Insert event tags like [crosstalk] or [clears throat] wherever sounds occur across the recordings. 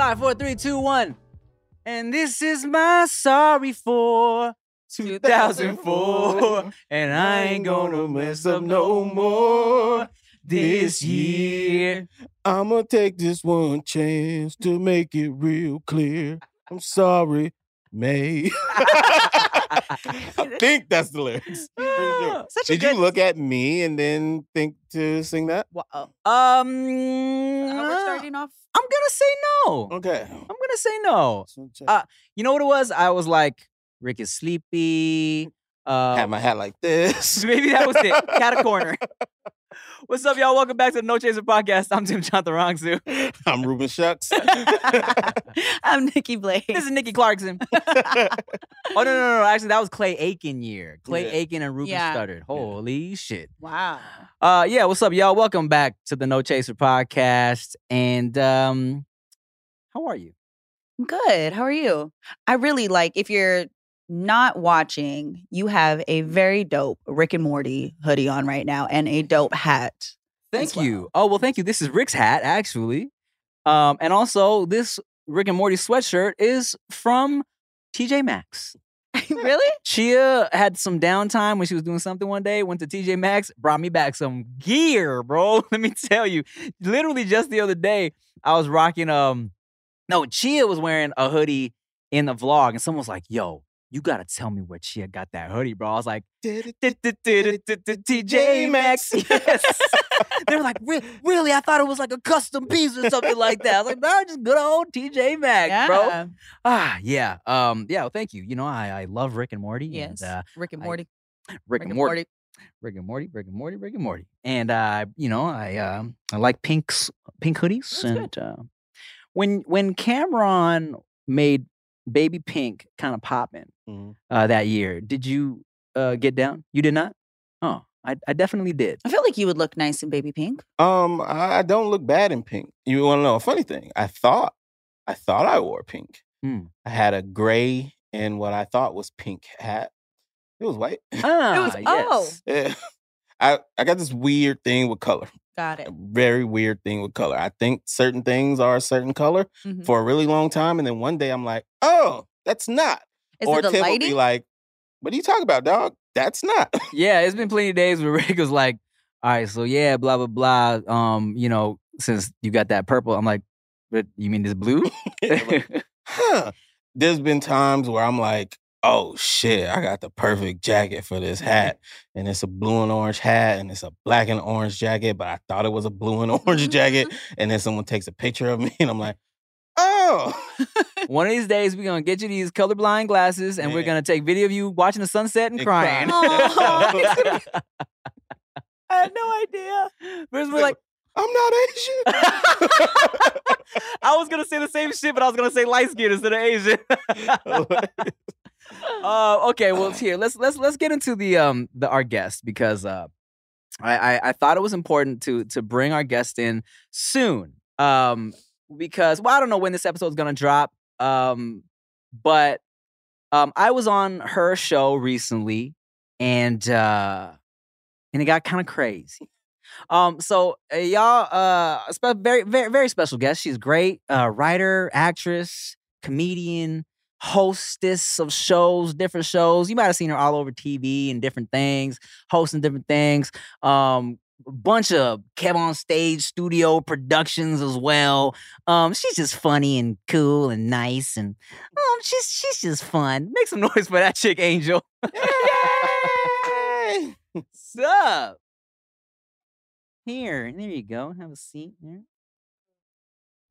Five, four, three, two, one. And this is my sorry for 2004. And I ain't gonna mess up no more this year. I'ma take this one chance to make it real clear. I'm sorry, May. [laughs] I think that's the lyrics. [laughs] Pretty sure. Such a Did good. you look at me and then think to sing that? Wow. Um, Uh, we're starting off. I'm gonna say no. Okay. I'm gonna say no. Uh, You know what it was? I was like, Rick is sleepy. Uh, Had my hat like this. [laughs] maybe that was it. Cat a corner. [laughs] What's up, y'all? Welcome back to the No Chaser Podcast. I'm Tim Chantarangsu. I'm Ruben Shucks. [laughs] [laughs] I'm Nikki Blades. This is Nikki Clarkson. [laughs] Oh no, no, no, no! Actually, that was Clay Aiken year. Clay Yeah. Aiken and Ruben Yeah. Studdard. Holy shit! wow. Uh, yeah. What's up, y'all? Welcome back to the No Chaser Podcast. And um, how are you? I'm good. How are you? I really like if you're not watching, you have a very dope Rick and Morty hoodie on right now and a dope hat. Thank as you. Oh well, thank you. This is Rick's hat, actually. Um, and also this Rick and Morty sweatshirt is from TJ Maxx. [laughs] really? Chia had some downtime when she was doing something one day, went to TJ Maxx, brought me back some gear, bro. [laughs] Let me tell you. Literally just the other day, I was rocking um no, Chia was wearing a hoodie in the vlog, and someone was like, yo, you gotta tell me where Chia got that hoodie, bro. I was like, TJ Maxx. [laughs] Yes. [laughs] they were like, "Re- really? I thought it was like a custom piece or something like that. I was like, no, just good old TJ Maxx, bro. Ah, yeah. Um, yeah, well, thank you. You know, I, I love Rick and Morty. Yes. And, uh, Rick and I- Morty. Rick, and Morty. Rick and Morty, Rick and Morty, Rick and Morty. And uh, you know, I um I like pinks pink hoodies. That's and uh when when Cameron made Baby Pink kind of popping Mhm. uh that year, did you uh get down? You did not? Oh, I, I definitely did. I feel like you would look nice in baby pink. Um, I I don't look bad in pink. You want to know a funny thing? I thought, I thought I wore pink. Hmm. I had a gray and what I thought was pink hat. It was white. [laughs] Ah, was- oh. yes. Yeah. [laughs] I I got this weird thing with color. Got it. A very weird thing with color. I think certain things are a certain color Mhm. for a really long time, and then one day I'm like, oh, that's not. Is or it the Tim will be like, what are you talking about, dog? That's not. [laughs] Yeah, it's been plenty of days where [laughs] Rick was like, all right, so yeah, blah, blah, blah. Um, you know, since you got that purple, I'm like, but you mean this blue? [laughs] Like, huh. There's been times where I'm like, oh shit, I got the perfect jacket for this hat. And it's a blue and orange hat and it's a black and orange jacket, but I thought it was a blue and [laughs] orange jacket. [laughs] And then someone takes a picture of me [laughs] and I'm like, oh. One of these days, we're gonna get you these colorblind glasses, and we're gonna take video of you watching the sunset and And crying. crying. I had no idea. Whereas we're like, I'm not Asian. I was gonna say the same shit, but I was gonna say light skin instead of Asian. Uh, okay, well, here let's let's let's get into the um the our guest because uh, I, I I thought it was important to to bring our guest in soon. Um, because well, I don't know when this episode is gonna drop. Um, but um, I was on her show recently, and uh, and it got kind of crazy. Um, so uh, y'all, uh, spe- very, very, very special guest. She's great, uh, writer, actress, comedian, hostess of shows, different shows. You might have seen her all over TV and different things, hosting different things. Um, a bunch of Kev on stage studio productions as well. Um, she's just funny and cool and nice, and um, she's she's just fun. Make some [laughs] noise for that chick, Angel. [laughs] Yay! What's up? Here, there you go. Have a seat there.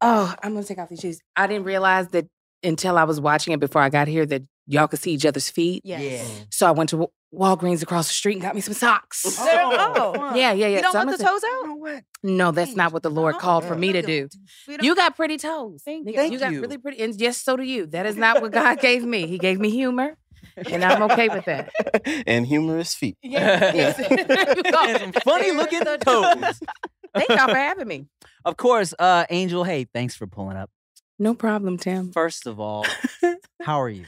Oh, I'm gonna take off these shoes. I didn't realize that until I was watching it before I got here that y'all could see each other's feet. Yes. So I went to Walgreens across the street and got me some socks. Oh. Yeah, yeah, yeah. You don't So I'm want the gonna say- toes out? what? No, that's not what the Lord No? called for me to do. You got pretty toes. Thank you. Thank you got you. really pretty, and yes, so do you. That is not what God gave me. He gave me humor, and I'm okay with that. [laughs] and humorous feet. [laughs] Yes. There you go. And some funny [laughs] looking toes. Thank y'all for having me. Of course, uh, Angel. Hey, thanks for pulling up. No problem, Tim. First of all, [laughs] how are you?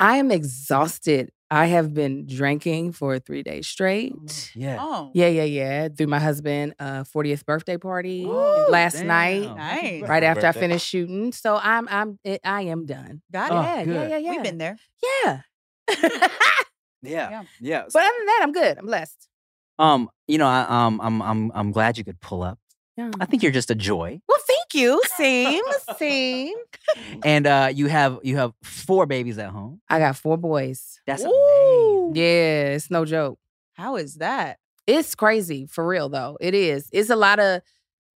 I am exhausted I have been drinking for three days straight. Yeah. Oh, Yeah, yeah, yeah. Through my husband' uh, 40th birthday party Ooh, last damn. night, nice. right after I finished shooting. So I'm, I'm, it, I am done. Got Oh, it. yeah, yeah, yeah, yeah. We've been there. Yeah. [laughs] Yeah. Yeah. Yeah. but other than that, I'm good. I'm blessed. Um, you know, I, um, I'm, I'm, I'm glad you could pull up. Yeah. I think you're just a joy, Well, thank you. Same, same. [laughs] and uh, you have, you have four babies at home. I got four boys. That's Ooh. amazing. Yeah, it's no joke. How is that? It's crazy for real though. It is. It's a lot of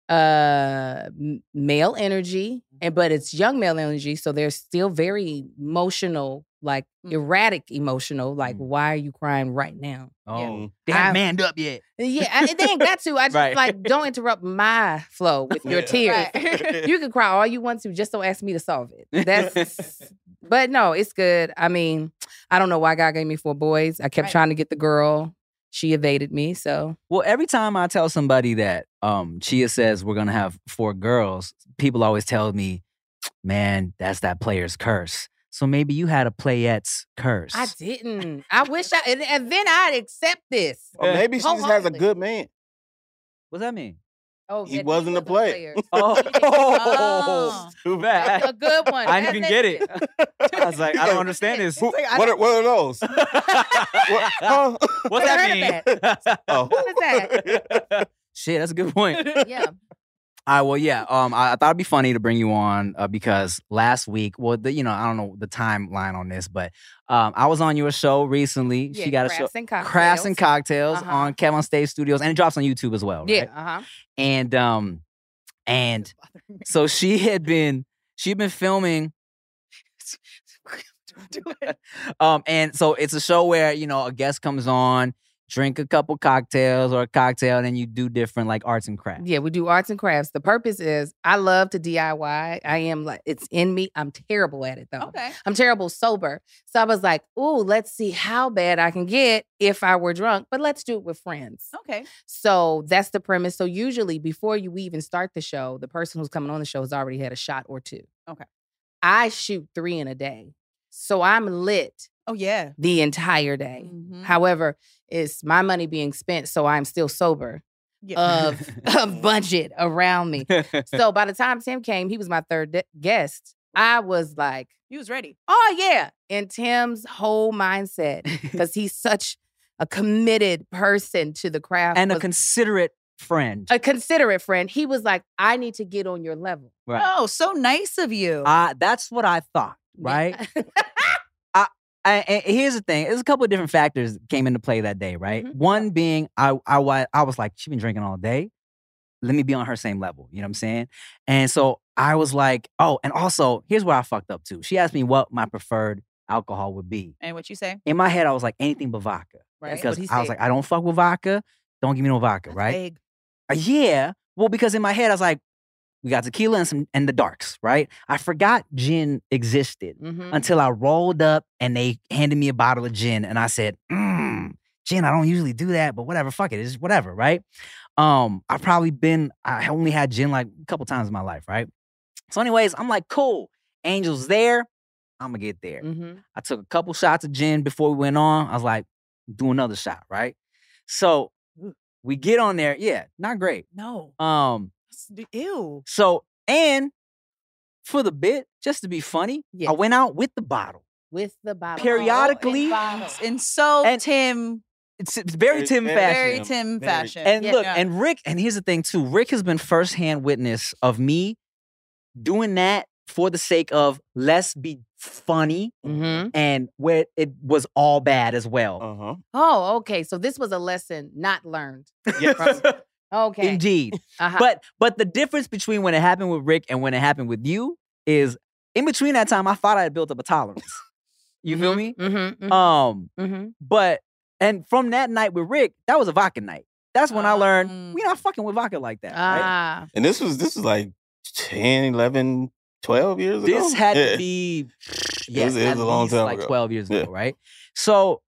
uh male energy and but it's young male energy so they're still very emotional like Mm. erratic emotional like Mm. why are you crying right now Oh, Mm. they haven't I- manned up yet. [laughs] yeah I, they ain't got to i just Right. like don't interrupt my flow [laughs] with your Yeah. tears Right. [laughs] you can cry all you want to just don't ask me to solve it that's but no it's good i mean i don't know why god gave me four boys i kept Right. trying to get the girl she evaded me so Well, every time I tell somebody that um Chia says we're gonna have four girls, people always tell me, "Man, that's that player's curse." So maybe you had a playette's curse. I didn't. I wish I, and, and then I'd accept this. Or maybe she just has a good man. What's that mean? Oh, He wasn't a was player. [laughs] Oh, [laughs] Oh. [laughs] too That's a good one. I didn't even get it. I was like, I don't understand this. Who- like, what, are, what are those? What, huh? What's that heard mean? Oh. What is that? Shit, that's a good point. Yeah. All right, well, yeah. Um, I, I thought it'd be funny to bring you on uh, because last week, well, the, you know, I don't know the timeline on this, but um, I was on your show recently. yeah. she got a show, crafts and cocktails. Crafts and Cocktails Uh-huh. on Kev On Stage Studios, and it drops on YouTube as well. Yeah. Uh huh. and um, and so she had been she'd been filming. [laughs] [laughs] um, and so it's a show where you know a guest comes on, drink a couple cocktails or a cocktail, and then you do different like arts and crafts. Yeah, we do arts and crafts. The purpose is I love to DIY. I am like it's in me. I'm terrible at it though. Okay. I'm terrible sober. So I was like, "Ooh, let's see how bad I can get if I were drunk, but let's do it with friends." Okay. So that's the premise. So usually before you even start the show, the person who's coming on the show has already had a shot or two. Okay. I shoot 3 in a day. So I'm lit Oh yeah. the entire day. Mhm. However, it's my money being spent so I'm still sober Yeah. of [laughs] [laughs] a budget around me. [laughs] So by the time Tim came, he was my third de- guest. I was like, he was ready. "Oh yeah." And Tim's whole mindset because he's such a committed person to the craft and a considerate friend. a considerate friend. He was like, I need to get on your level. Right. Oh, so nice of you. Uh, that's what I thought, right? I, and here's the thing: there's a couple of different factors that came into play that day, right? Mhm. One being I, I, I was like, she been drinking all day. Let me be on her same level. You know what I'm saying? And so I was like, oh, and also here's where I fucked up too. She asked me what my preferred alcohol would be. and what you say? In my head, I was like, anything but vodka, Right. because I was like, I don't fuck with vodka. Don't give me no vodka, That's right? Uh, yeah. Well, because in my head, I was like, we got tequila and some and the darks, right? I forgot gin existed Mhm. until I rolled up and they handed me a bottle of gin, and I said, mm, "Gin, I don't usually do that, but whatever, fuck it, it's whatever, right?" Um, I've probably been, I only had gin like a couple times in my life, right? So, anyways, I'm like, cool, Angel's there, I'm gonna get there. Mhm. I took a couple shots of gin before we went on. I was like, do another shot, right? So we get on there, yeah, not great. No. Um, Ew. so and for the bit, just to be funny, Yes. I went out with the bottle. With the bottle. Periodically- Oh, and bottle. And so And- Tim, It's, it's very Very- Tim very fashion. very Tim. Tim Very- fashion. And Yeah. look, Yeah. and Rick, and here's the thing too. Rick has been firsthand witness of me doing that for the sake of let's be funny Mhm. and where it was all bad as well. Uh huh. Oh, okay. So this was a lesson not learned. Yes. Okay. Indeed. [laughs] Uh-huh. But but the difference between when it happened with Rick and when it happened with you is in between that time I thought I had built up a tolerance. You feel me? Mm-hmm. Um, mm-hmm. but and from that night with Rick, that was a vodka night. That's when I learned Um, we're not fucking with vodka like that. right? Ah. And this was this was like 10, 11, 12 years ago. This had Yeah. to be It yes, was- it was at a long least time like ago. 12 years Yeah. ago, right? So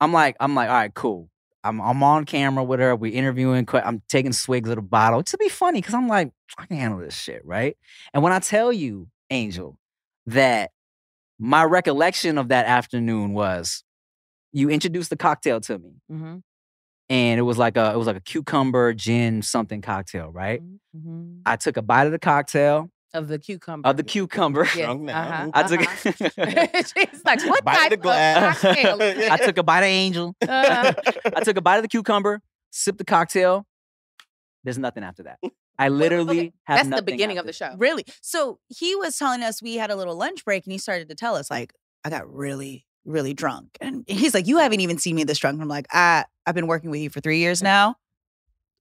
I'm like, I'm like, all right, cool. I'm I'm on camera with her. We're interviewing. I'm taking swigs of the bottle to be funny because I'm like, I can handle this shit, right? And when I tell you, Angel, that my recollection of that afternoon was you introduced the cocktail to me, Mhm, and it was like a it was like a cucumber gin something cocktail, right? mhm. I took a bite of the cocktail Of the cucumber. of the cucumber. Yes, Drunk now. uh-huh, I took uh-huh. [laughs] [laughs] She's like, what Bite type the glass. of cocktail? I took a bite of angel. Uh-huh. [laughs] I took a bite of the cucumber, sipped the cocktail. There's nothing after that. I literally okay, have That's the nothing beginning of the show. Really? So he was telling us we had a little lunch break and he started to tell us, like, I got really, really drunk. And he's like, You haven't even seen me this drunk. And I'm like, I, I've been working with you for three years now.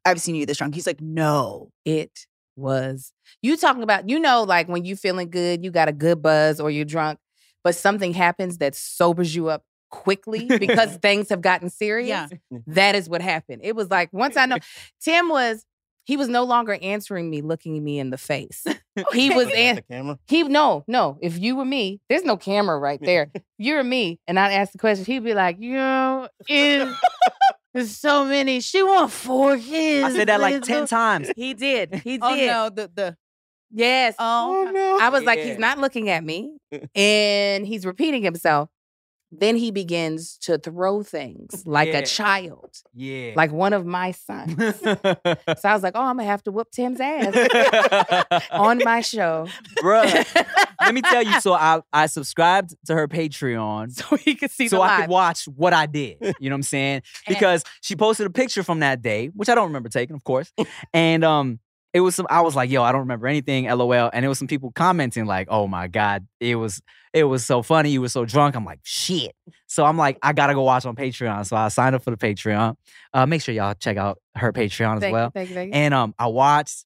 I've seen you this drunk. He's like, No. It was you talking about, you know, like when you feeling good, you got a good buzz or you're drunk, but something happens that sobers you up quickly because [laughs] things have gotten serious. Yeah. Mm. That is what happened. It was like once I know [laughs] Tim was he was no longer answering me, looking me in the face. [laughs] He was At an- the camera. he no, no. If you were me, there's no camera right there. You're me, and I'd ask the question. He'd be like, "You know, is there's so many. She want four kids." I said that like 10 times. He did. He oh, did. Oh no, the the Yes. oh, oh no. I was like, he's not looking at me, [laughs] and he's repeating himself. Then he begins to throw things like Yeah. a child, Yeah. like one of my sons. [laughs] So I was like, "Oh, I'm gonna have to whoop Tim's ass [laughs] on my show." Bruh, let me tell you. So I, I subscribed to her Patreon [laughs] so he could see so I live. could watch what I did. [laughs] You know what I'm saying? Because she posted a picture from that day, which I don't remember taking, of course. [laughs] And um, it was some. I was like, "Yo, I don't remember anything." LOL. And it was some people commenting like, "Oh my god, it was it was so funny. You were so drunk." I'm like, "Shit." So I'm like, I gotta go watch on Patreon. So I signed up for the Patreon. Uh, make sure y'all check out her Patreon as Thank well. thank you, thank you. And um, I watched,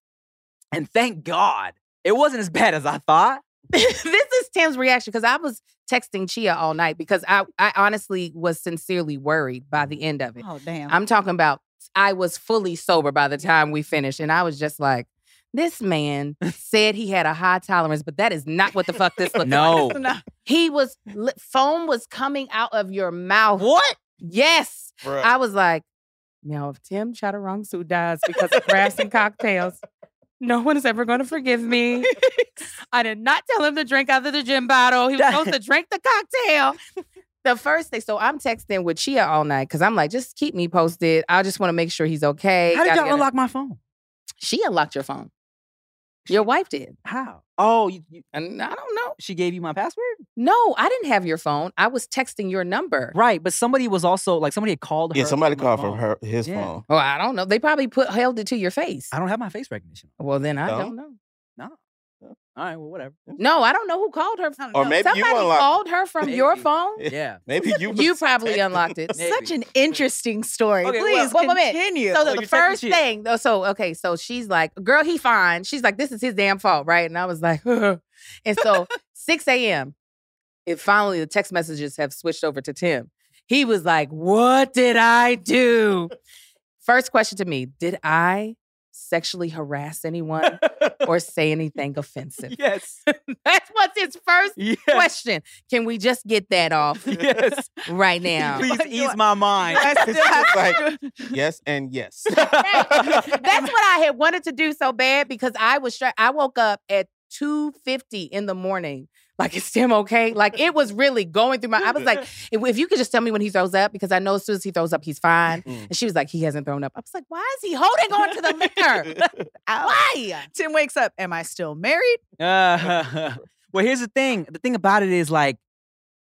and thank God it wasn't as bad as I thought. [laughs] this is Tim's reaction because I was texting Chia all night because I, I honestly was sincerely worried by the end of it. oh damn. I'm talking about I was fully sober by the time we finished, and I was just like, this man [laughs] said he had a high tolerance, but that is not what the fuck this looked No. like. [laughs] No. He was foam was coming out of your mouth. What? Yes. Bruh. I was like, now if Tim Chantarangsu dies because of crafts and cocktails, no one is ever going to forgive me. [laughs] I did not tell him to drink out of the gin bottle. He was supposed to [laughs] drink the cocktail. The first day, so I'm texting with Chia all night because I'm like, just keep me posted. I just want to make sure he's okay. How did Yada, y'all yada. unlock my phone? She unlocked your phone. Your wife did. How? Oh, you, you, And I don't know. she gave you my password? No, I didn't have your phone. I was texting your number. Right, but somebody was also like somebody had called her. yeah, somebody from called from her his Yeah. phone. Well, I don't know. They probably put held it to your face. I don't have my face recognition. Well, then I No? don't know. All right, well, whatever. No, I don't know who called her. don't Or know. maybe you Somebody unlocked. called her from your phone. [laughs] Yeah. Maybe you. You probably texting. unlocked it. Maybe. Such an interesting story. Okay, Please well, wait, wait. continue. So the, Oh, the first thing, though, so okay, so she's like, "Girl, he fine." She's like, "This is his damn fault, right?" And I was like, [laughs] and so [laughs] 6 a.m. It finally the text messages have switched over to Tim. He was like, "What did I do?" First question to me: Did I sexually harass anyone or [laughs] say anything offensive? yes. [laughs] That's what's his first Yes. question. Can we just get that off Yes. [laughs] right now? Please ease my mind. I still It's have just like- Yes and yes. That's what I had wanted to do so bad because I was stra- I woke up at 2:50 in the morning. Like, is Tim okay? Like, it was really going through my. I was like, [laughs] if, if you could just tell me when he throws up, because I know as soon as he throws up, he's fine. Mm. And she was like, he hasn't thrown up. I was like, why is he holding on to the liquor? [laughs] Why? Tim wakes up. Am I still married? Uh, [laughs] well, here's the thing. The thing about it is like,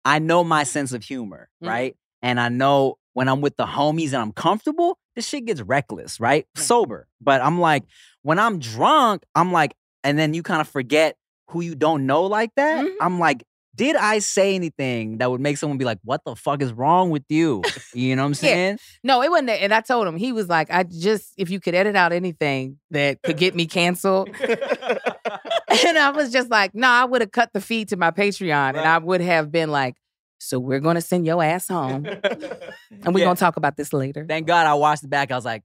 I know my sense of humor, Mhm. right? And I know when I'm with the homies and I'm comfortable, this shit gets reckless, right? Sober. But I'm like, when I'm drunk, I'm like, and then you kind of forget who you don't know like that. Mhm. I'm like, did I say anything that would make someone be like, what the fuck is wrong with you? You know what I'm Yeah. saying? No, it wasn't. That. And I told him he was like, I just if you could edit out anything that could get me canceled. [laughs] and I was just like, no, I would have cut the feed to my Patreon, and I would have been like, so we're gonna send your ass home, [laughs] and we're Yeah. gonna talk about this later. Thank God I watched it back. I was like,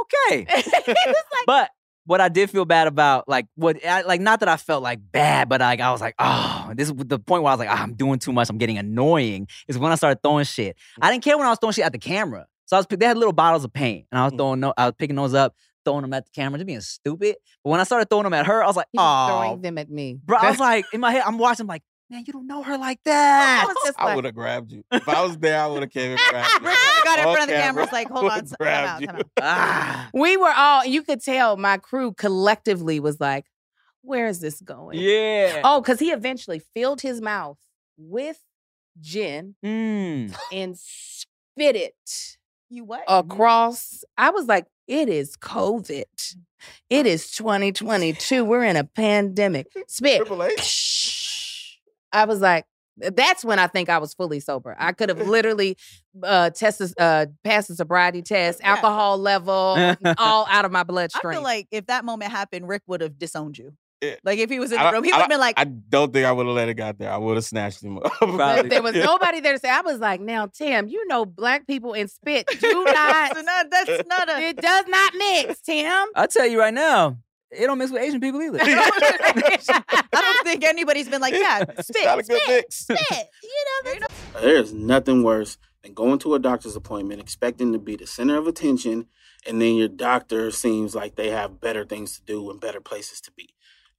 okay. [laughs] Like, But what I did feel bad about, like what, I, like not that I felt like bad, but like I was like, oh, this is the point where I was like, ah, I'm doing too much. I'm getting annoying. Is when I started throwing shit. I didn't care when I was throwing shit at the camera. So I was, they had little bottles of paint, and I was Mm. throwing, no, I was picking those up, throwing them at the camera, just being stupid. But when I started throwing them at her, I was like, oh, throwing them at me. bro. I was like, in my head, I'm watching, like, man, you don't know her like that. was just I would have grabbed you. If I was there, I would have came and grabbed you. [laughs] Got in On front of the camera, camera. Was like, [laughs] hold on, would've time out, time out. [laughs] ah, We were all, you could tell my crew collectively was like, where is this going? yeah. Oh, because he eventually filled his mouth with gin Mm. and spit it You what? across. I was like, it is COVID. It is 2022. We're in a pandemic. Spit. Triple H. Shh. I was like, that's when I think I was fully sober. I could have [laughs] literally uh, tested, uh, passed the sobriety test, Yeah. alcohol level, [laughs] all out of my bloodstream. I feel like if that moment happened, Rick would have disowned you. Yeah. Like if he was in the room, he would have been like, I don't think I would have let it got there. I would have snatched him [laughs] up. There was nobody there to say. I was like, now, Tim, you know, black people and spit do not. that's not, that's not a. it does not mix, Tim. I'll tell you right now, it don't mix with Asian people either. [laughs] [laughs] I don't think anybody's been like, yeah, spit, Not a good spit, mix. spit. You [laughs] know, There's nothing worse than going to a doctor's appointment expecting to be the center of attention, and then your doctor seems like they have better things to do and better places to be.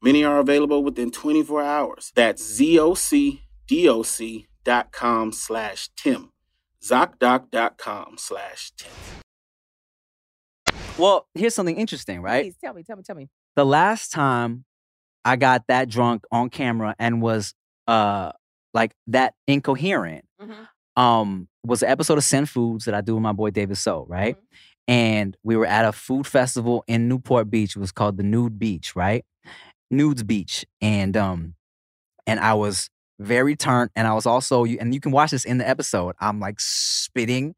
Many are available within 24 hours. That's ZocDoc.com slash Tim. ZocDoc.com slash Tim. well, here's something interesting, right? Please tell me, tell me, tell me. The last time I got that drunk on camera and was uh like that incoherent um was an episode of Sin Foods that I do with my boy David So, right? And we were at a food festival in Newport Beach. It was called the Nude Beach, right? Nudes Beach. And um and I was very turned and I was also you and you can watch this in the episode. I'm like spitting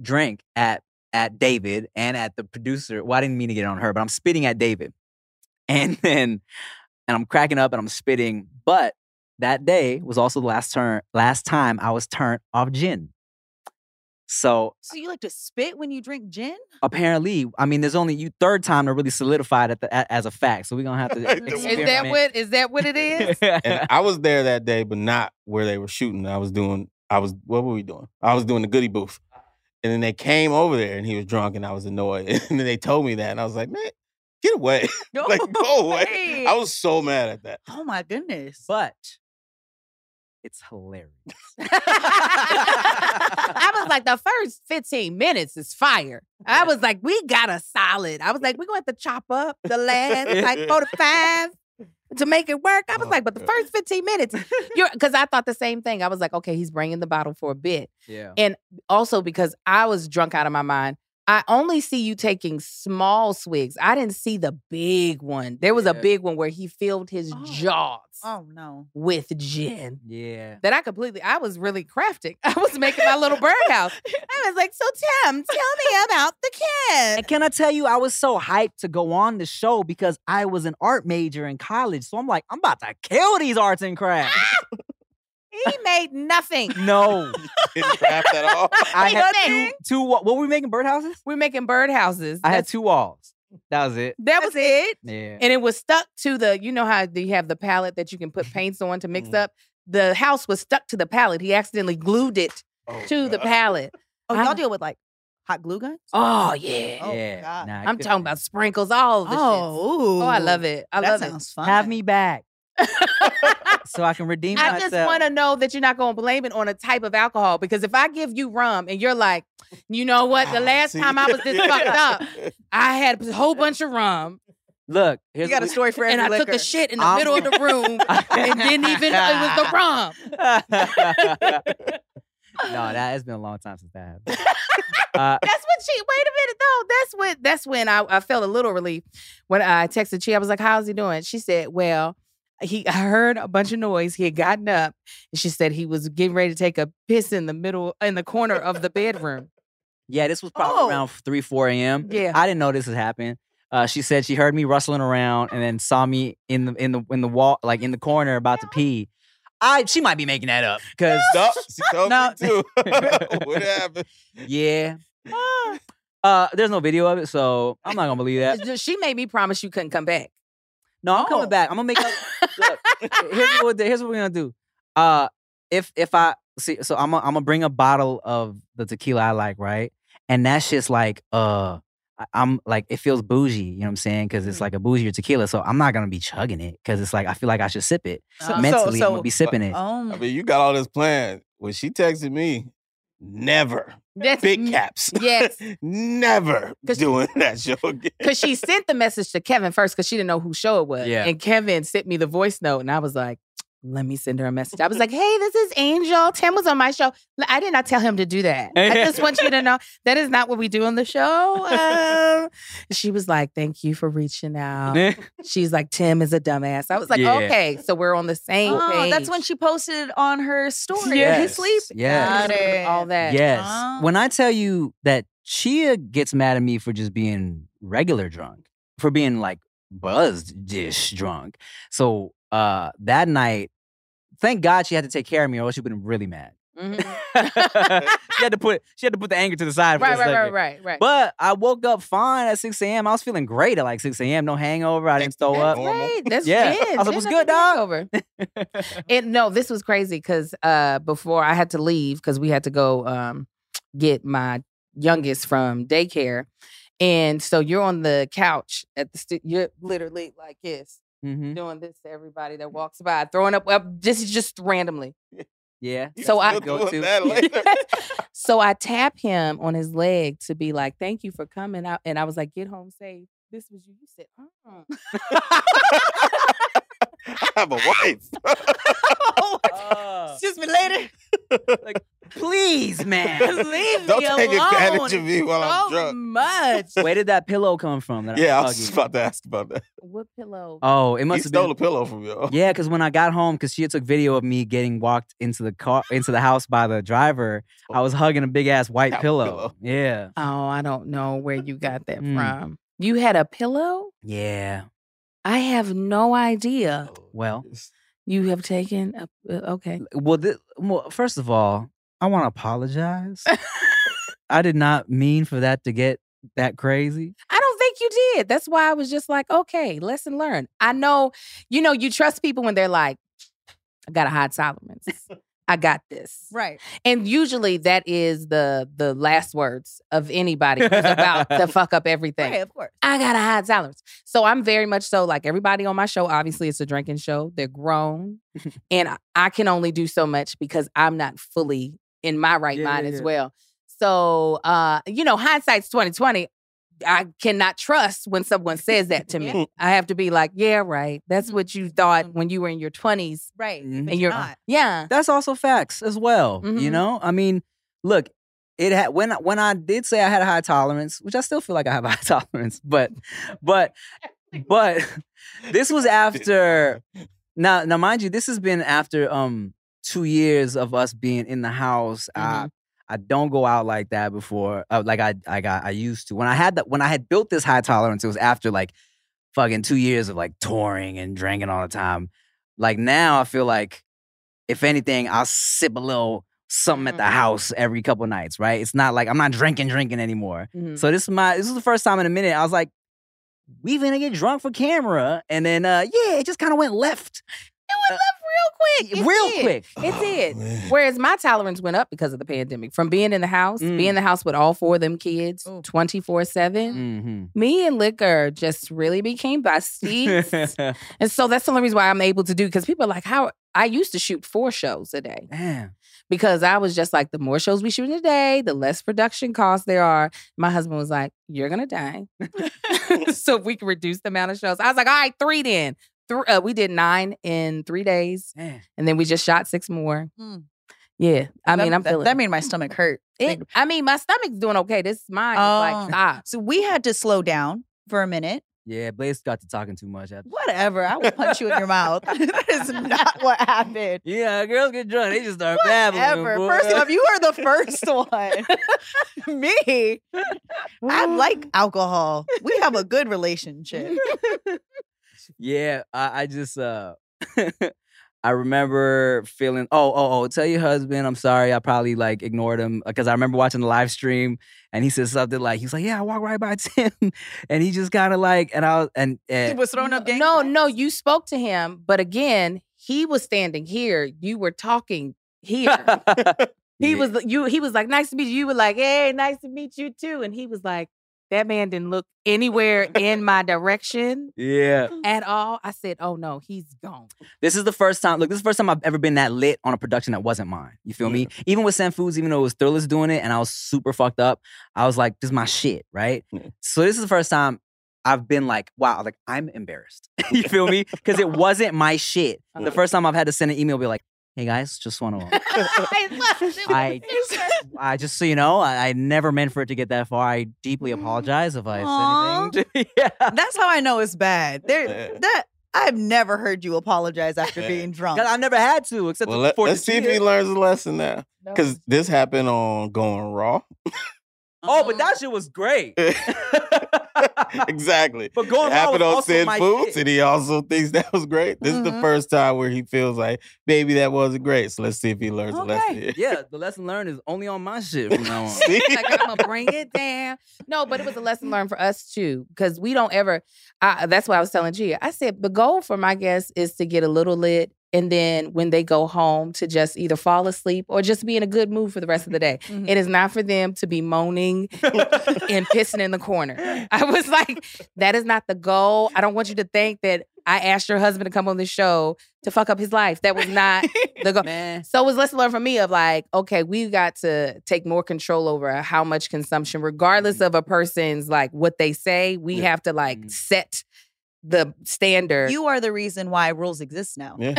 drink at at David and at the producer. Well, I didn't mean to get on her, but I'm spitting at David. And then and I'm cracking up and I'm spitting, but that day was also the last turn last time I was turned off gin. So so you like to spit when you drink gin? apparently, I mean, there's only you third time to really solidify it at the, a- as a fact. So we're gonna have [laughs] to. Is Is that what is that what it is? [laughs] and I was there that day, but not where they were shooting. I was doing, I was, what were we doing? I was doing the goodie booth. And then they came over there and he was drunk and I was annoyed. [laughs] And then they told me that and I was like, man, get away. like, go away. way. I was so mad at that. Oh my goodness. but it's hilarious. [laughs] I was like, the first 15 minutes is fire. I was like, we got a solid. I was like, we're going to have to chop up the last like 45 to five to make it work. I was Oh, like, but the first 15 minutes, you're [laughs] because I thought the same thing. I was like, okay, he's bringing the bottle for a bit. yeah. And also, because I was drunk out of my mind, I only see you taking small swigs. I didn't see the big one. There was a big one where he filled his Oh. jaws Oh no. with gin Yeah. that I completely, I was really crafting. [laughs] I was making my little birdhouse. I was like, so Tim, tell me about the kid. And can I tell you, I was so hyped to go on the show because I was an art major in college. So I'm like, I'm about to kill these arts and crafts. Ah! He made nothing. no, [laughs] Didn't craft at all. [laughs] I had two, two. wa- What were we making? Birdhouses? We're making birdhouses. I had That's- two walls. That was it. That was it. Yeah. And it was stuck to the, you know how you have the palette that you can put [laughs] paints on to mix Mhm. up? The house was stuck to the palette. He accidentally glued it Oh, to the God. palette. Oh, I'm- y'all deal with like hot glue guns? Oh, yeah. Oh, yeah. God. Nah, I I'm couldn't- talking about sprinkles, all of the shit. Oh, Oh, I love it. I that love it. sounds fun. Have me back so I can redeem I myself. just want to know that you're not going to blame it on a type of alcohol because if I give you rum and you're like, you know what, the Ah, last see? time I was this fucked [laughs] up, I had a whole bunch of rum Look, You here's got a story for every and I liquor. took a shit in the I'm- middle of the room and didn't even know it was the rum. [laughs] no, that has been a long time since that happened. [laughs] Uh, That's when she. Wait a minute, though. That's when. That's when I, I felt a little relief when I texted she. I was like, "How's he doing?" She said, "Well." He I heard a bunch of noise. He had gotten up, and she said he was getting ready to take a piss in the middle, in the corner of the bedroom. yeah, this was probably Oh. around three, four a.m. Yeah. I didn't know this was happening. Uh, she said she heard me rustling around and then saw me in the in the in the wall, like in the corner, about to pee. I she might be making that up because No, [laughs] she told No. me too. [laughs] what happened? yeah. Uh, there's no video of it, so I'm not gonna believe that. She made me promise you couldn't come back. No, I'm Oh. coming back. I'm gonna make up. Look, [laughs] here's what here's what we're gonna do. Uh, if if I see, so I'm gonna I'm gonna bring a bottle of the tequila I like, right? And that's just like uh, I- I'm like it feels bougie. You know what I'm saying? Because it's like a bougier tequila. So I'm not gonna be chugging it because it's like I feel like I should sip it. So- Mentally, so- I'm gonna be sipping it. Um, I mean, you got all this planned. When she texted me, never That's big caps. [laughs] Yes. never 'Cause- doing that show again. Because she sent the message to Kevin first because she didn't know whose show it was. Yeah. And Kevin sent me the voice note, and I was like, let me send her a message. I was like, hey, this is Angel. Tim was on my show. I did not tell him to do that. [laughs] I just want you to know that is not what we do on the show. Um, she was like, thank you for reaching out. [laughs] She's like, Tim is a dumbass. I was like, Yeah. okay, so we're on the same oh, page. that's when she posted on her story. Did he Yes. sleep? Yes. Got it. all that. Yes. Oh. When I tell you that Chia gets mad at me for just being regular drunk, for being like buzzed dish drunk. So uh that night, thank God she had to take care of me, or else she'd been really mad. Mhm. [laughs] she had to put she had to put the anger to the side for right, a right, right, right, right. But I woke up fine at 6 a.m. I was feeling great at like 6 a.m. No hangover. I didn't throw up. normal. Right. [laughs] That's Yeah. yeah. I was like, "What's good, dog?" Over. [laughs] And no, this was crazy because uh, before I had to leave because we had to go um, get my youngest from daycare, and so you're on the couch at the stu- you're literally like this Mhm. doing this to everybody that walks by, throwing up up just just randomly. Yeah. So I- Go to- so I tap him on his leg to be like, "Thank you for coming out," and I was like, "Get home safe." This was you. You said, "Uh." [laughs] I have a wife. [laughs] Uh, Excuse me, later. please, man. [laughs] Leave Don't me take alone. advantage of me while I'm so drunk. much. [laughs] Where did that pillow come from? That Yeah, I I'm was just about to ask about that. What pillow? Oh, it He must have stole been. a pillow from you. Yeah, because when I got home, because she took video of me getting walked into the car, into the house by the driver, I was hugging a big ass white pillow. pillow. Yeah, Oh, I don't know where you got that Mm. from. You had a pillow? yeah. I have no idea. Well, You have taken a uh, okay. well, thi- well, first of all, I want to apologize. I did not mean for that to get that crazy. I don't think you did. That's why I was just like, okay, lesson learned. I know, you know, you trust people when they're like, I got a high [laughs] tolerance. I got this. Right. And usually that is the the last words of anybody who's about to [laughs] fuck up everything. Right, of course. I got a high tolerance. So I'm very much so like everybody on my show. Obviously, it's a drinking show. They're grown, [laughs] and I- can only do so much because I'm not fully in my right Yeah, mind yeah, as yeah. well. So, uh, you know, hindsight's 2020. I cannot trust when someone says that to me. Yeah. I have to be like, yeah, right. That's Mhm. what you thought Mhm. when you were in your 20s, Right. Mhm. And you're you're not. yeah. That's also facts as well. You Mhm. know, I mean, look, it had when I- when I did say I had a high tolerance, which I still feel like I have a [laughs] high tolerance, but but [laughs] but [laughs] this was after now now mind you, this has been after um two years of us being in the house. I I don't go out like that before. Uh, like I I got I used to. When I had that when I had built this high tolerance, it was after like fucking two years of like touring and drinking all the time. Like now I feel like if anything, I'll sip a little something at the Mhm. house every couple nights, right? It's not like I'm not drinking, drinking anymore. Mhm. So this is my this is the first time in a minute I was like, we gonna get drunk for camera, and then uh yeah, it just kind of went left It went left real quick. It real did. quick. It did. man. Whereas my tolerance went up because of the pandemic. From being in the house, Mm. being in the house with all four of them kids 24 7, Mm-hmm. me and liquor just really became besties. [laughs] and so that's the only reason why I'm able to do because people are like, how I used to shoot four shows a day Damn. because I was just like, the more shows we shoot in a day, the less production costs there are. My husband was like, you're going to die. [laughs] so if we can reduce the amount of shows, I was like, all right, three then. Three, uh, we did nine in three days Damn. and then we just shot six more. Mm. Yeah, I mean, I'm that- feeling that made my stomach hurt. it. I mean, my stomach's doing okay. This mine is Oh. like stop. So we had to slow down for a minute. Yeah, Blades got to talking too much. After. Whatever. I will punch you in your mouth. [laughs] that is not what happened. [laughs] Yeah, girls get drunk. They just start babbling. Whatever. boy. First off, you are the first [laughs] one. Me. I like alcohol. We have a good relationship. Yeah, I, I just uh [laughs] I remember feeling oh oh oh tell your husband I'm sorry I probably like ignored him because I remember watching the live stream and he said something like he's like yeah I walked right by [laughs] Tim and he just kind of like and I was and, He was throwing up gang No, signs. no, you spoke to him, but again, he was standing here. You were talking here. [laughs] He Yeah. was you. He was like, "Nice to meet you." You were like, "Hey, nice to meet you too." And he was like, "That man didn't look anywhere in my direction yeah. at all." I said, "Oh no, he's gone." this is the first time look this is the first time I've ever been that lit on a production that wasn't mine you feel me? Even with Sin Foods even though it was Thrillers doing it and I was super fucked up I was like this is my shit right? Yeah. so this is the first time I've been like wow like I'm embarrassed [laughs] you feel me? Because it wasn't my shit. [laughs] The first time I've had to send an email be like hey guys just want to [laughs] I, [laughs] I just so you know, I, I never meant for it to get that far. I deeply mm. apologize if I Aw. said anything. To, [laughs] yeah, That's how I know it's bad. There that I've never heard you apologize after Yeah. being drunk. 'Cause I've never had to except Well, for let, for us see if he learns a lesson now. Because this happened on Going Raw. Oh, but that shit was great. [laughs] exactly. But going it raw happened was on also Sin my Foods, shit. and he also thinks that was great. This is the Mhm. first time where he feels like, maybe that wasn't great. So let's see if he learns a lesson. Okay. here. yeah, [laughs] the lesson learned is only on my shit from now on. See? like I'm gonna bring it down. No, but it was a lesson learned for us too, because we don't ever. I, that's why I was telling Chia. I said the goal for my guests is to get a little lit, and then when they go home, to just either fall asleep or just be in a good mood for the rest of the day. Mhm. It is not for them to be moaning [laughs] and pissing in the corner. I was like, that is not the goal. I don't want you to think that I asked your husband to come on the show to fuck up his life. That was not [laughs] the goal. Man, So it was lesson learned for me of like, okay, we got to take more control over how much consumption, regardless of a person's like what they say. We Yeah. have to like Mhm. set the standard. you are the reason why rules exist now. Yeah.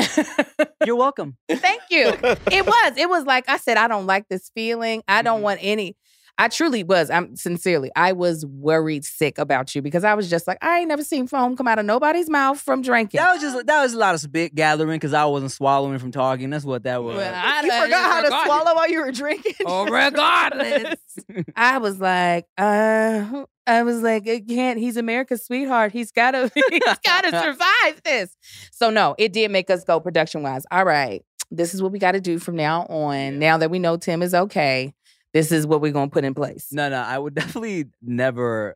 [laughs] you're welcome. Thank you. [laughs] It was. It was like I said, I don't like this feeling. I don't Mhm. want any. I truly was. I'm sincerely. I was worried sick about you because I was just like, I ain't never seen foam come out of nobody's mouth from drinking. That was just that was a lot of spit gathering because I wasn't swallowing from talking. That's what that was. Well, I- You I- forgot how to swallow while you were drinking. [laughs] Oh, regardless. [laughs] I was like, uh, I was like, it can't. He's America's sweetheart. He's gotta, [laughs] he's gotta survive this. So no, it did make us go production wise. All right, this is what we got to do from now on. Now that we know Tim is okay, this is what we're gonna put in place. no, no, I would [laughs] definitely never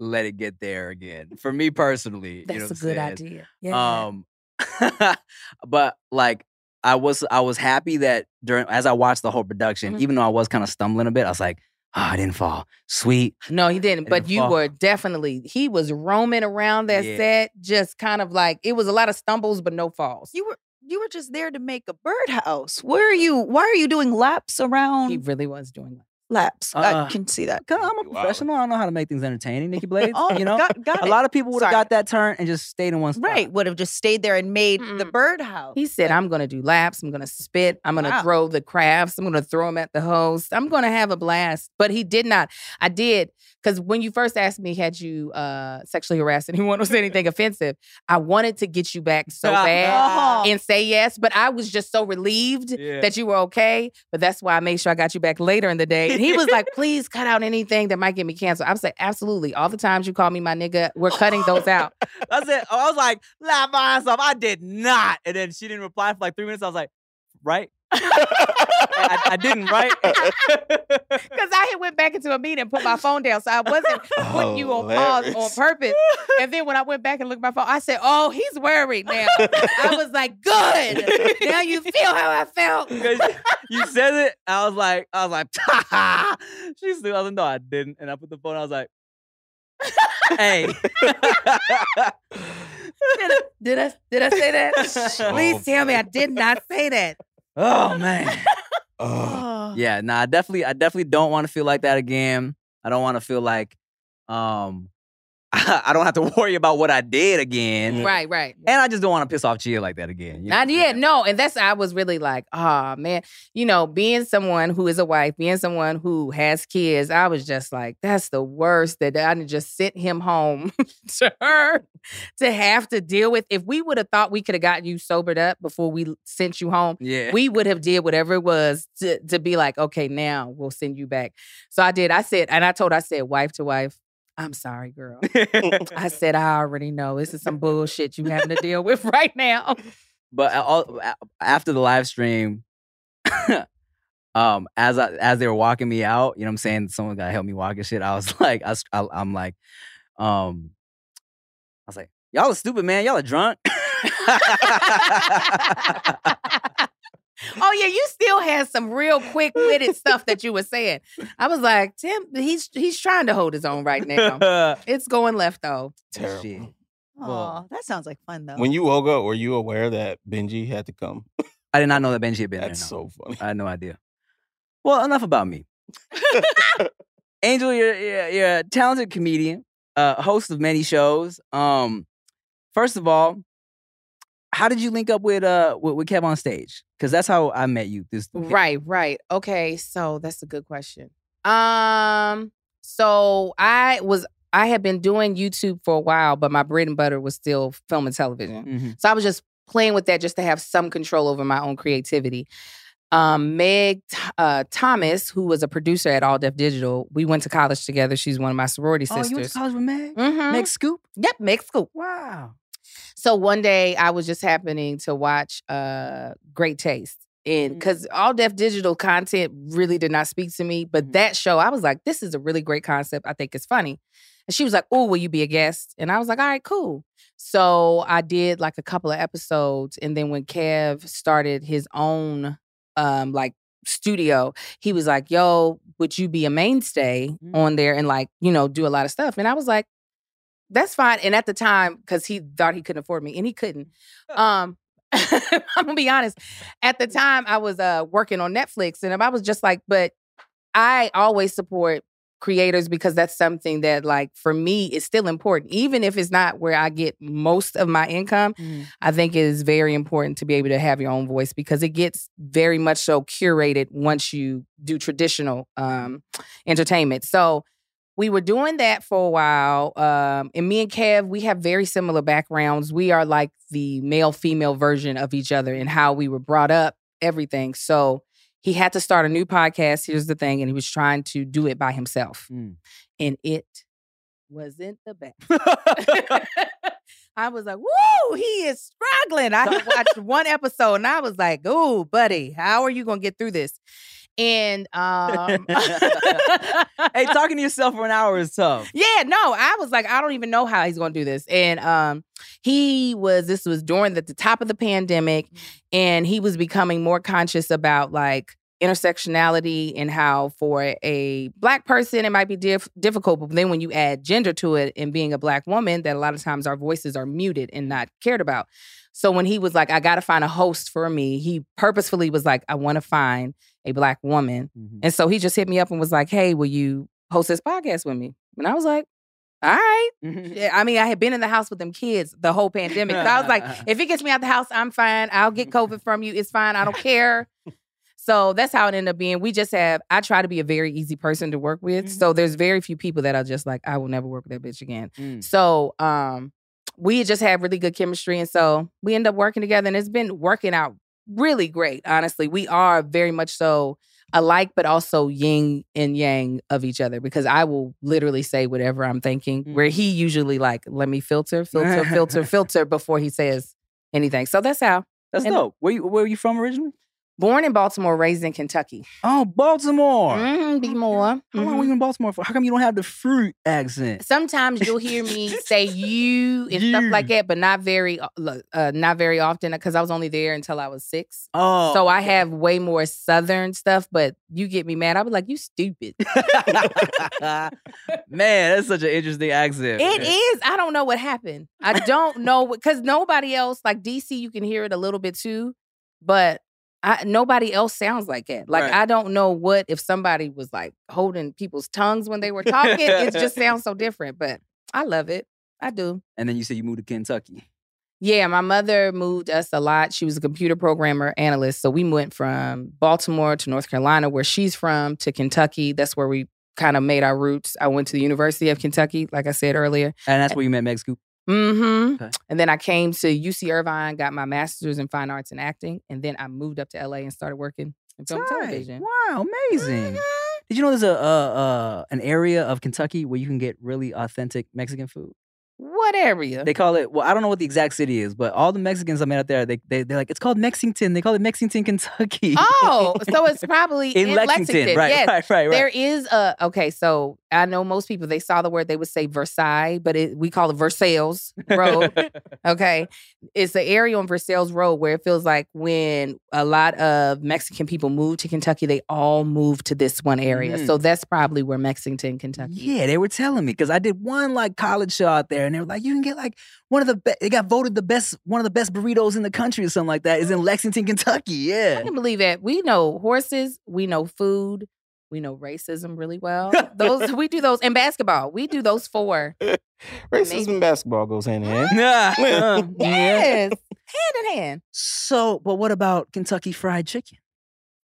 let it get there again. For me personally, That's you know a good saying? idea. Yeah. Um, [laughs] but like I was, I was happy that during as I watched the whole production, Mhm. even though I was kind of stumbling a bit, I was like, oh, I didn't fall. Sweet. no, he didn't. and But the you fall. were definitely. He was roaming around that Yeah. set, just kind of like it was a lot of stumbles, but no falls. You were you were just there to make a birdhouse. Where are you? Why are you doing laps around he really was doing that. Laps? Uh-uh. I can see that. Cause I'm a professional. I don't know how to make things entertaining. Nikki [laughs] Blades, Oh, you know, got, got a it. lot of people would have got that turn and just stayed in one spot. right would have just stayed there and made the Mm-mm. birdhouse. He said, I'm going to do laps. I'm going to spit. I'm going to Wow. throw the crafts. I'm going to throw them at the host. I'm going to have a blast. But he did not. I did. Because when you first asked me, had you uh, sexually harassed [laughs] anyone or said anything offensive, I wanted to get you back so [laughs] bad Oh. and say yes. But I was just so relieved Yeah. that you were okay. But that's why I made sure I got you back later in the day. He was like, please cut out anything that might get me canceled. I was like, absolutely. All the times you call me my nigga, we're cutting those out. [laughs] That's it. I was like, laugh my ass off. I did not. And then she didn't reply for like three minutes. I was like, right? [laughs] I, I didn't, right? [laughs] Because I had went back into a meeting and put my phone down, so I wasn't putting oh, you on pause on purpose. And then when I went back and looked at my phone, I said, "Oh, he's worried now." I was like, "Good." Now you feel how I felt." [laughs] you said it. I was like, I was like, ha [laughs] she still, I was like, no, I didn't. And I put the phone, I was like, hey. Did I, did I did I say that? Please Oh, tell me I did not say that. oh man. Ugh. Yeah, nah, I definitely, I definitely don't want to feel like that again. I don't want to feel like, um, [laughs] I don't have to worry about what I did again. Right, right. And I just don't want to piss off Chia like that again. you Not know? yet, no. And that's I was really like, oh man, you know, being someone who is a wife, being someone who has kids, I was just like, that's the worst that I just sent him home [laughs] to her to have to deal with. If we would have thought we could have gotten you sobered up before we sent you home, Yeah. we would have did whatever it was to to be like, okay, now we'll send you back. So I did. I said, and I told, I said, wife to wife, I'm sorry, girl. I [laughs] said, I already know this is some bullshit you having to deal with [laughs] right now. but all, after the live stream, [laughs] um, as I as they were walking me out, you know what I'm saying? Someone got to help me walk and shit. I was like, I, I, I'm like, um, I was like, y'all are stupid, man. Y'all are drunk. [laughs] Oh yeah, you still had some real quick witted stuff that you were saying. I was like, Tim, he's he's trying to hold his own right now. [laughs] It's going left though. Terrible. Shit. Oh, Well, that sounds like fun though. When you woke up, were you aware that Benji had to come? I did not know that Benji had been That's there. no. so funny. I had no idea. Well, enough about me. [laughs] Angel, you're, you're, you're a talented comedian, uh, host of many shows. Um, first of all, how did you link up with uh with, with Kev on stage? Because that's how I met you. This Right, right. Okay, so that's a good question. Um, so I was I had been doing YouTube for a while, but my bread and butter was still film and television. Mhm. So I was just playing with that just to have some control over my own creativity. Um, Meg uh, Thomas, who was a producer at All Def Digital, we went to college together. She's one of my sorority Oh, you went to sisters. college with Meg? Mm-hmm. Meg Scoop? Yep, Meg Scoop. Wow. So one day I was just happening to watch uh Great Taste. And because All Def Digital content really did not speak to me, but Mhm. that show, I was like, this is a really great concept. I think it's funny. And she was like, Oh, will you be a guest? And I was like, All right, cool. So I did like a couple of episodes. And then when Kev started his own um like studio, he was like, Yo, would you be a mainstay Mm. on there and like, you know, do a lot of stuff? And I was like, that's fine. And at the time, because he thought he couldn't afford me, and he couldn't. Um, [laughs] I'm gonna be honest. At the [laughs] time, I was uh working on Netflix, and I was just like, but I always support creators because that's something that, like, for me, is still important, even if it's not where I get most of my income. I think it is very important to be able to have your own voice because it gets very much so curated once you do traditional um, entertainment. So we were doing that for a while. Um, and me and Kev, we have very similar backgrounds. We are like the male female version of each other in how we were brought up, everything. So he had to start a new podcast. Here's the thing. And he was trying to do it by himself. Mm. And it wasn't the best. [laughs] [laughs] I was like, woo, he is struggling. I watched one episode and I was like, ooh, buddy, how are you going to get through this? And um, [laughs] hey, talking to yourself for an hour is tough. yeah, no, I was like, I don't even know how he's going to do this. And um, he was, this was during the, the top of the pandemic, and he was becoming more conscious about like intersectionality and how for a black person it might be diff- difficult but then when you add gender to it and being a black woman that a lot of times our voices are muted and not cared about so when he was like i gotta find a host for me he purposefully was like i want to find a black woman Mhm. and so he just hit me up and was like hey will you host this podcast with me and i was like all right Mhm. yeah, I mean, I had been in the house with them kids the whole pandemic. So I was like, [laughs] if it gets me out the house, I'm fine. I'll get COVID from you. It's fine. I don't care. So that's how it ended up being. We just have, I try to be a very easy person to work with. So there's very few people that are just like, I will never work with that bitch again. Mm. So um we just have really good chemistry. And so we end up working together and it's been working out really great. Honestly, we are very much so alike, but also yin and yang of each other because I will literally say whatever I'm thinking, where mm. he usually like, let me filter, filter, filter, [laughs] filter before he says anything. So that's how. That's And- dope. Where you where are you from originally? Born in Baltimore, raised in Kentucky. Oh, Baltimore. Mm, be more. How long were you in Baltimore for? How come you don't have the fruit accent? Sometimes you'll hear me [laughs] say you and stuff like that, but not very, uh, uh, not very often because I was only there until I was six. Oh, So I have way more southern stuff, but you get me mad. I was like, you stupid. [laughs] Man, that's such an interesting accent. It is. I don't know what happened. I don't know because nobody else, like DC, you can hear it a little bit too, but I, nobody else sounds like that. Like Right. I don't know what if somebody was like holding people's tongues when they were talking. it [laughs] just sounds so different. But I love it. I do. And then you said you moved to Kentucky. Yeah, my mother moved us a lot. She was a computer programmer analyst. So we went from Baltimore to North Carolina, where she's from, to Kentucky. That's where we kind of made our roots. I went to the University of Kentucky, like I said earlier. And that's where you met Meg Scoop. Mm-hmm. Okay. And then I came to UC Irvine, got my master's in fine arts and acting, and then I moved up to LA and started working in film and Tight. television. Wow, amazing. Mhm. Did you know there's a uh, uh, an area of Kentucky where you can get really authentic Mexican food? What area? They call it. Well, I don't know what the exact city is, but all the Mexicans I met out there, they they they're like, it's called Mexington. They call it Mexington, Kentucky. oh, [laughs] so it's probably in, in, Lexington, right? Yes. Right, right, right. There is a okay, so I know most people they saw the word they would say Versailles, but it, we call it Versailles Road. [laughs] okay, it's the area on Versailles Road where it feels like when a lot of Mexican people moved to Kentucky, they all moved to this one area. Mhm. So that's probably where Mexington, Kentucky. Yeah, they were telling me because I did one like college show out there, and they were like, "You can get like one of the best." It got voted the best, one of the best burritos in the country, or something like that. Is in mm-hmm. Lexington, Kentucky. Yeah, I Yeah. can believe that. We know horses, we know food, we know racism really well. Those we do those and basketball. We do those four. [laughs] Racism and basketball goes hand in hand. Nah. [laughs] [laughs] yeah. Yes, hand in hand. So, but what about Kentucky Fried Chicken?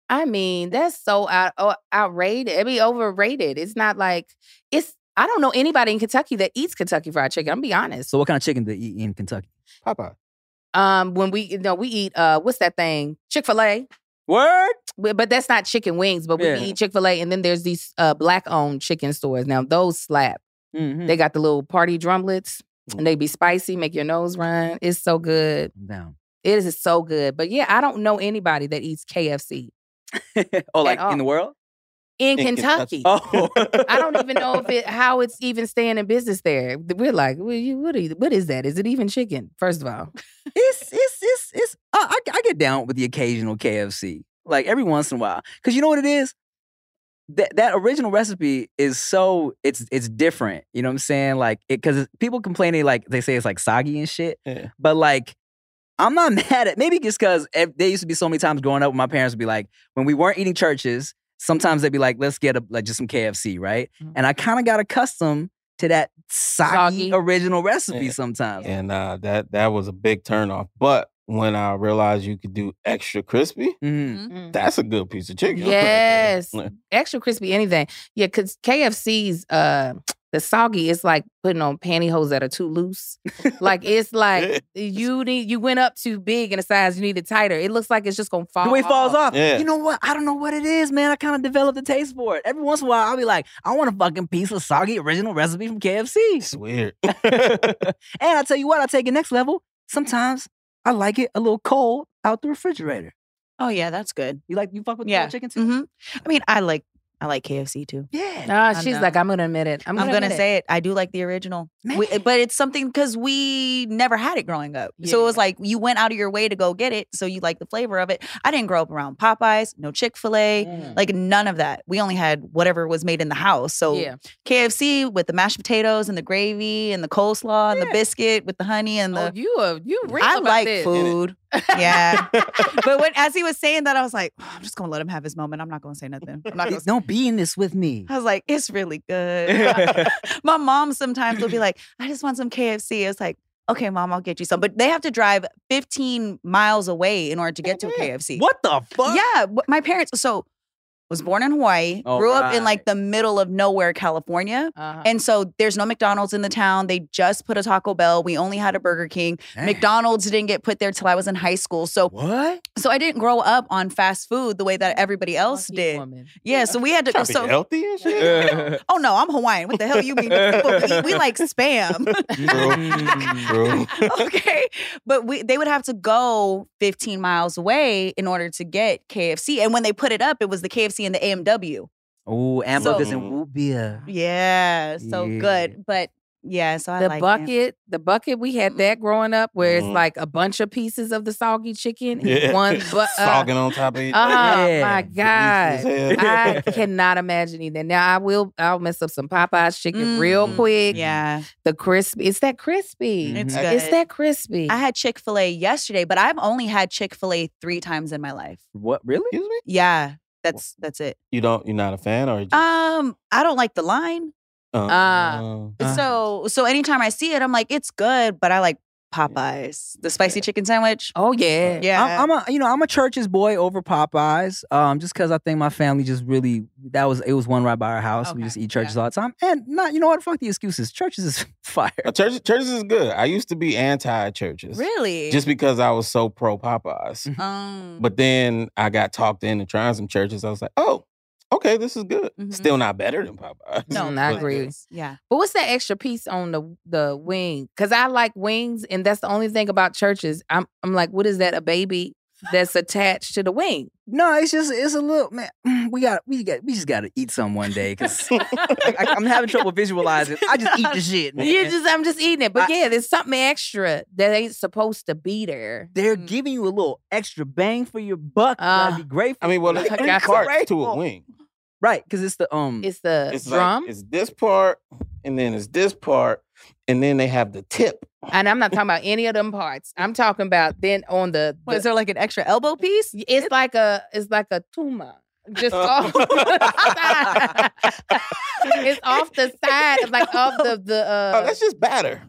I mean, that's so out, oh, outrated. I mean, overrated. It's not like it's. I don't know anybody in Kentucky that eats Kentucky Fried Chicken. I'm be honest. So, what kind of chicken do they eat in Kentucky? Popeye. Um, when we you know we eat uh, what's that thing? Chick Fil A. Word. But that's not chicken wings. But we Yeah. eat Chick Fil A, and then there's these uh black owned chicken stores. Now those slap. Mm-hmm. They got the little party drumlets, and they be spicy, make your nose run. It's so good. down. It is so good. But yeah, I don't know anybody that eats KFC [laughs] oh, like all. in the world? In, In Kentucky. Kentucky. Oh, I don't even know if it how it's even staying in business there. We're like, well, you, what, are you, what is that? Is it even chicken? First of all, it's it's it's it's. I, I I get down with the occasional KFC, like every once in a while, because you know what it is. That that original recipe is so it's it's different. You know what I'm saying? Like it because people complaining like they say it's like soggy and shit, Yeah. but like. I'm not [laughs] mad at maybe just because there used to be so many times growing up, my parents would be like, when we weren't eating Church's, sometimes they'd be like, let's get a, like just some KFC, right? Mhm. And I kind of got accustomed to that soggy, Soggy. original recipe Yeah. sometimes. And uh, that that was a big turnoff. But when I realized you could do extra crispy, Mhm. that's a good piece of chicken. [laughs] yes, extra crispy anything. Yeah, because KFC's uh the soggy is like putting on pantyhose that are too loose. like it's like [laughs] you need you went up too big in a size, you need it tighter. It looks like it's just gonna fall. The way it falls off. Yeah. You know what? I don't know what it is, man. I kind of developed a taste for it. Every once in a while, I'll be like, I want a fucking piece of soggy original recipe from KFC. It's weird. [laughs] and I tell you what, I take it next level. Sometimes I like it a little cold out the refrigerator. Oh yeah, that's good. You like you fuck with Yeah. cold chicken too? hmm I mean, I like I like KFC too. Yeah. Ah, I she's know. like, I'm gonna admit it. I'm I'm, gonna, gonna it. say it. I do like the original, We- but it's something because we never had it growing up. So it was like you went out of your way to go get it, so you like the flavor of it. I didn't grow up around Popeyes, no Chick Fil A, Mm. like none of that. We only had whatever was made in the house. So Yeah. KFC with the mashed potatoes and the gravy and the coleslaw and the biscuit with the honey and the. Oh, you are you I about like this. food. Yeah. [laughs] But when as he was saying that, I was like, "Oh, I'm just gonna let him have his moment. I'm not gonna say nothing. I'm not gonna. [laughs] Don't be in this with me. I was like, it's really good. [laughs] My mom sometimes will be like, I just want some KFC. It's like, okay, mom, I'll get you some. But they have to drive 15 miles away in order to get to a mm-hmm. KFC. what the fuck? Yeah, my parents. So was born in Hawaii, All grew up in like the middle of nowhere, California. Uh-huh. And so there's no McDonald's in the town. They just put a Taco Bell. We only had a Burger King. Damn. McDonald's didn't get put there till I was in high school. So What? so I didn't grow up on fast food the way that everybody else Lucky did. woman. Yeah, so we had to go. Trying be So healthy and [laughs] shit. Oh no, I'm Hawaiian. What the hell you mean? We, we like spam. [laughs] Okay. But we they would have to go 15 miles away in order to get KFC. And when they put it up, it was the KFC and the A&W. Oh, hamburgers So- and root beer. Yeah. So Yeah. good. But yeah, so I the like it. bucket, the bucket, we had that growing up where it's Mhm. like a bunch of pieces of the soggy chicken. Yeah. One, [laughs] but uh, Sogging on top of each oh Yeah. my god, I cannot imagine either. Now I will, I'll mess up some Popeyes chicken real Mm, quick. Yeah. The crispy, it's that crispy. It's Mhm. good. It's that crispy. I had Chick-fil-A yesterday, but I've only had Chick-fil-A three times in my life. What? Really? Excuse me? Yeah. That's that's it. You don't. You're not a fan, or just, Um, I don't like the line. Ah. Uh, so so anytime I see it, I'm like, it's good, but I like Popeyes, the spicy chicken sandwich. Oh yeah. Yeah, I'm, I'm a you know I'm a church's boy over Popeyes. Um, just because I think my family just really that was it was one right by our house. We just eat Church's all the time, and not you know what? Fuck the excuses. Church's is [laughs] fire. uh, church, Church's is good. I used to be anti Church's. really. Just because I was so pro Popeyes. um, But then I got talked into trying some Church's. I was like, oh, okay, this is good. Mhm. Still not better than Popeyes. no, [laughs] I agree. Yeah, But what's that extra piece on the the wing? Because I like wings, and that's the only thing about Church's. I'm I'm like, what is that? A baby that's attached to the wing? No, it's just it's a little man. We got we got we just got to eat some one day because I, am having [laughs] trouble visualizing. I just eat the shit. Man. You just I'm just eating it. But I- yeah, there's something extra that ain't supposed to be there. They're Mm. giving you a little extra bang for your buck. You Ah. gotta be grateful. I mean, well, I it's three got you. parts to a wing. right? Because it's the um. It's the It's drum, like it's this part, and then it's this part, and then they have the tip. and I'm not talking about any of them parts. I'm talking about then on the. What, is there like an extra elbow piece? it's like a it's like a tumor. Just off the [laughs] side. [laughs] it's off the side, like off the the. Uh, oh, that's just batter.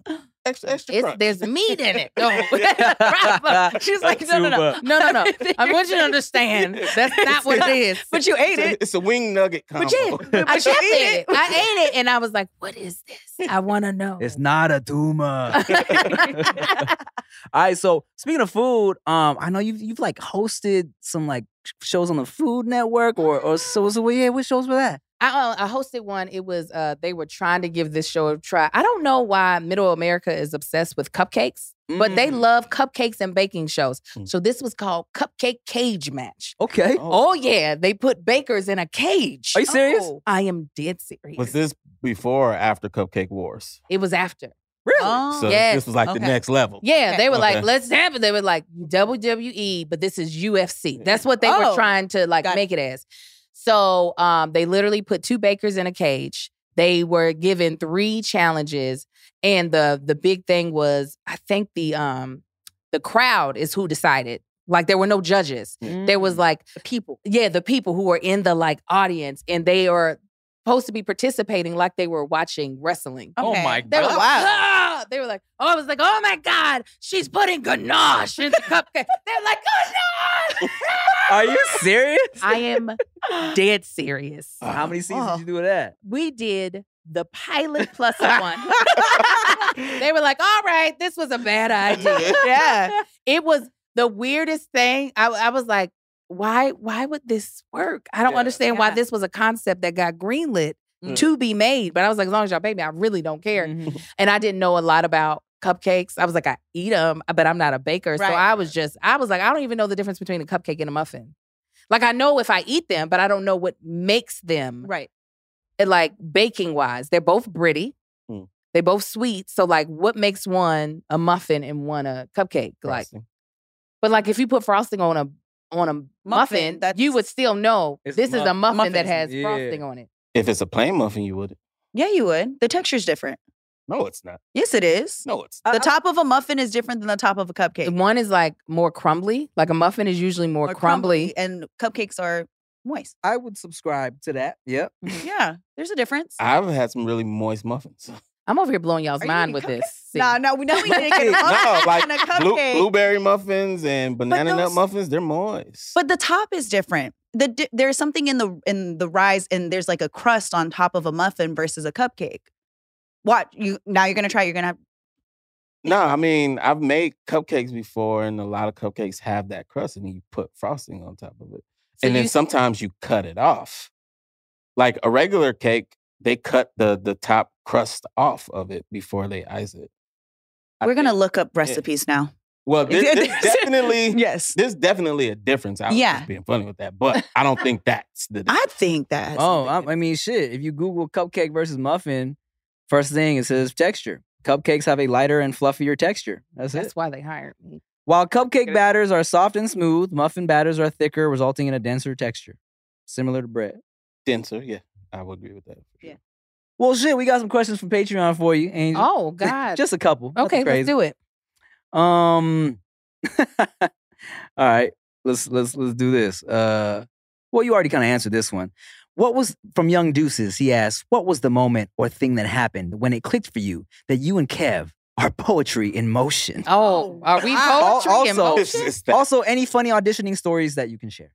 Extra, extra it's crunch. there's meat in it. No, [laughs] [laughs] She's like, no, no, no. No, no, no. I want you to understand [laughs] that's not what it is. But you ate it. It's a wing nugget combo. But yeah, I but you kept ate it. I ate it, and I was like, "What is this? I want to know." It's not a tumor. All right, so speaking of food, um, I know you've you've like hosted some like shows on the Food Network or or so so yeah, what shows were that? I, uh, I hosted one. It was uh, they were trying to give this show a try. I don't know why Middle America is obsessed with cupcakes, but they Mm. love cupcakes and baking shows. Mm. So this was called Cupcake Cage Match. Okay. Oh, yeah, they put bakers in a cage. Are you serious? Oh. I am dead serious. Was this before or after Cupcake Wars? It was after. Really? Oh, So Yes. this was like the next level. Yeah, they were like, let's have it. They were like WWE, but this is UFC. That's what they were Oh, trying to like got it. make it as. So um, they literally put two bakers in a cage. They were given three challenges, and the the big thing was, I think the um the crowd is who decided. Like there were no judges. There was like the people. yeah, the people who were in the like audience, and they are supposed to be participating like they were watching wrestling. Oh Okay. my They were God. Like! They were like, oh, I was like, oh my God, she's putting ganache in the cupcake. [laughs] They're like, ganache! Are you serious? I am dead serious. [laughs] How many seasons Oh. did you do of that? We did the pilot plus [laughs] one. they were like, all right, this was a bad idea. Yeah. It was the weirdest thing. I, I was like, why, why would this work? I don't Yeah. understand why this was a concept that got greenlit Mm. to be made. But I was like, as long as y'all pay me, I really don't care. Mhm. and I didn't know a lot about cupcakes. I was like, I eat them, but I'm not a baker. So I was just, I was like, I don't even know the difference between a cupcake and a muffin. Like I know if I eat them, but I don't know what makes them Right. uh, like baking wise. They're both britty. Hmm. They both sweet. So like, what makes one a muffin and one a cupcake? Like, Frosting. but like if you put frosting on a on a muffin, you would still know this is a muff- muffin that has Yeah. frosting on it. If it's a plain muffin, you would. Yeah, you would. The texture's different. No, it's not. Yes, it is. No, it's The top of a muffin is different than the top of a cupcake. One is like more crumbly. Like a muffin is usually more, Or crumbly. and cupcakes are moist. I would subscribe to that. Yep. Yeah, there's a difference. I've had some really moist muffins. [laughs] I'm over here blowing y'all's Are mind with cupcakes? this. See. No, no, we know we [laughs] need to get a no, like blue, blueberry muffins and banana nut muffins, they're moist. But the top is different. The di- there's something in the in the rise, and there's like a crust on top of a muffin versus a cupcake. Watch you now. You're gonna try. You're gonna have. no, I mean, I've made cupcakes before, and a lot of cupcakes have that crust, and you put frosting on top of it. So and then sometimes you cut it off. Like a regular cake, they cut the the top crust off of it before they ice it. I We're gonna look up recipes now. Well, this, [laughs] this definitely, Yes, there's definitely a difference. I was Yeah. just being funny with that, but I don't think that's the. [laughs] I think that. Oh, something I, I mean, shit. If you Google cupcake versus muffin, first thing it says texture. Cupcakes have a lighter and fluffier texture. That's, That's it. why they hired me. While cupcake Good. batters are soft and smooth, muffin batters are thicker, resulting in a denser texture, similar to bread. denser. Yeah, I would agree with that. for Yeah. Well, shit, we got some questions from Patreon for you, Angel. Oh [laughs] God. Just a couple. okay, let's do it. Um. [laughs] all right, let's let's let's do this. Uh, well, you already kind of answered this one. what was from Young Deuces? He asked, "What was the moment or thing that happened when it clicked for you that you and Kev are poetry in motion?" Oh, are we wow. poetry in Also- It's motion? Also, any funny auditioning stories that you can share?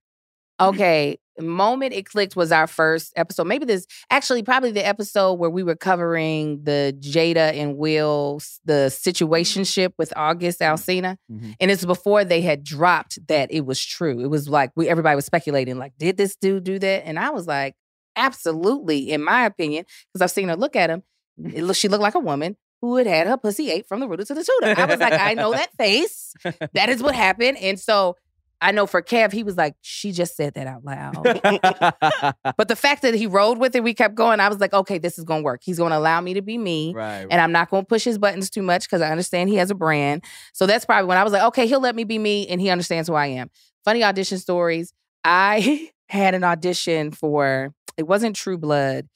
Okay, moment it clicked was our first episode. Maybe this actually probably the episode where we were covering the Jada and Will the situationship with August Alsina, Mhm. and it's before they had dropped that it was true. It was like we everybody was speculating like, did this dude do that? And I was like, absolutely, in my opinion, because I've seen her look at him. It she looked like a woman who had had her pussy ate from the rooter to the tutor. I was like, I know that [laughs] face. That is what happened, and so. I know for Kev, he was like, she just said that out loud. [laughs] But the fact that he rode with it, we kept going. I was like, okay, this is going to work. He's going to allow me to be me. right. And I'm not going to push his buttons too much because I understand he has a brand. So that's probably when I was like, okay, he'll let me be me and he understands who I am. Funny audition stories. I [laughs] had an audition for, it wasn't True Blood.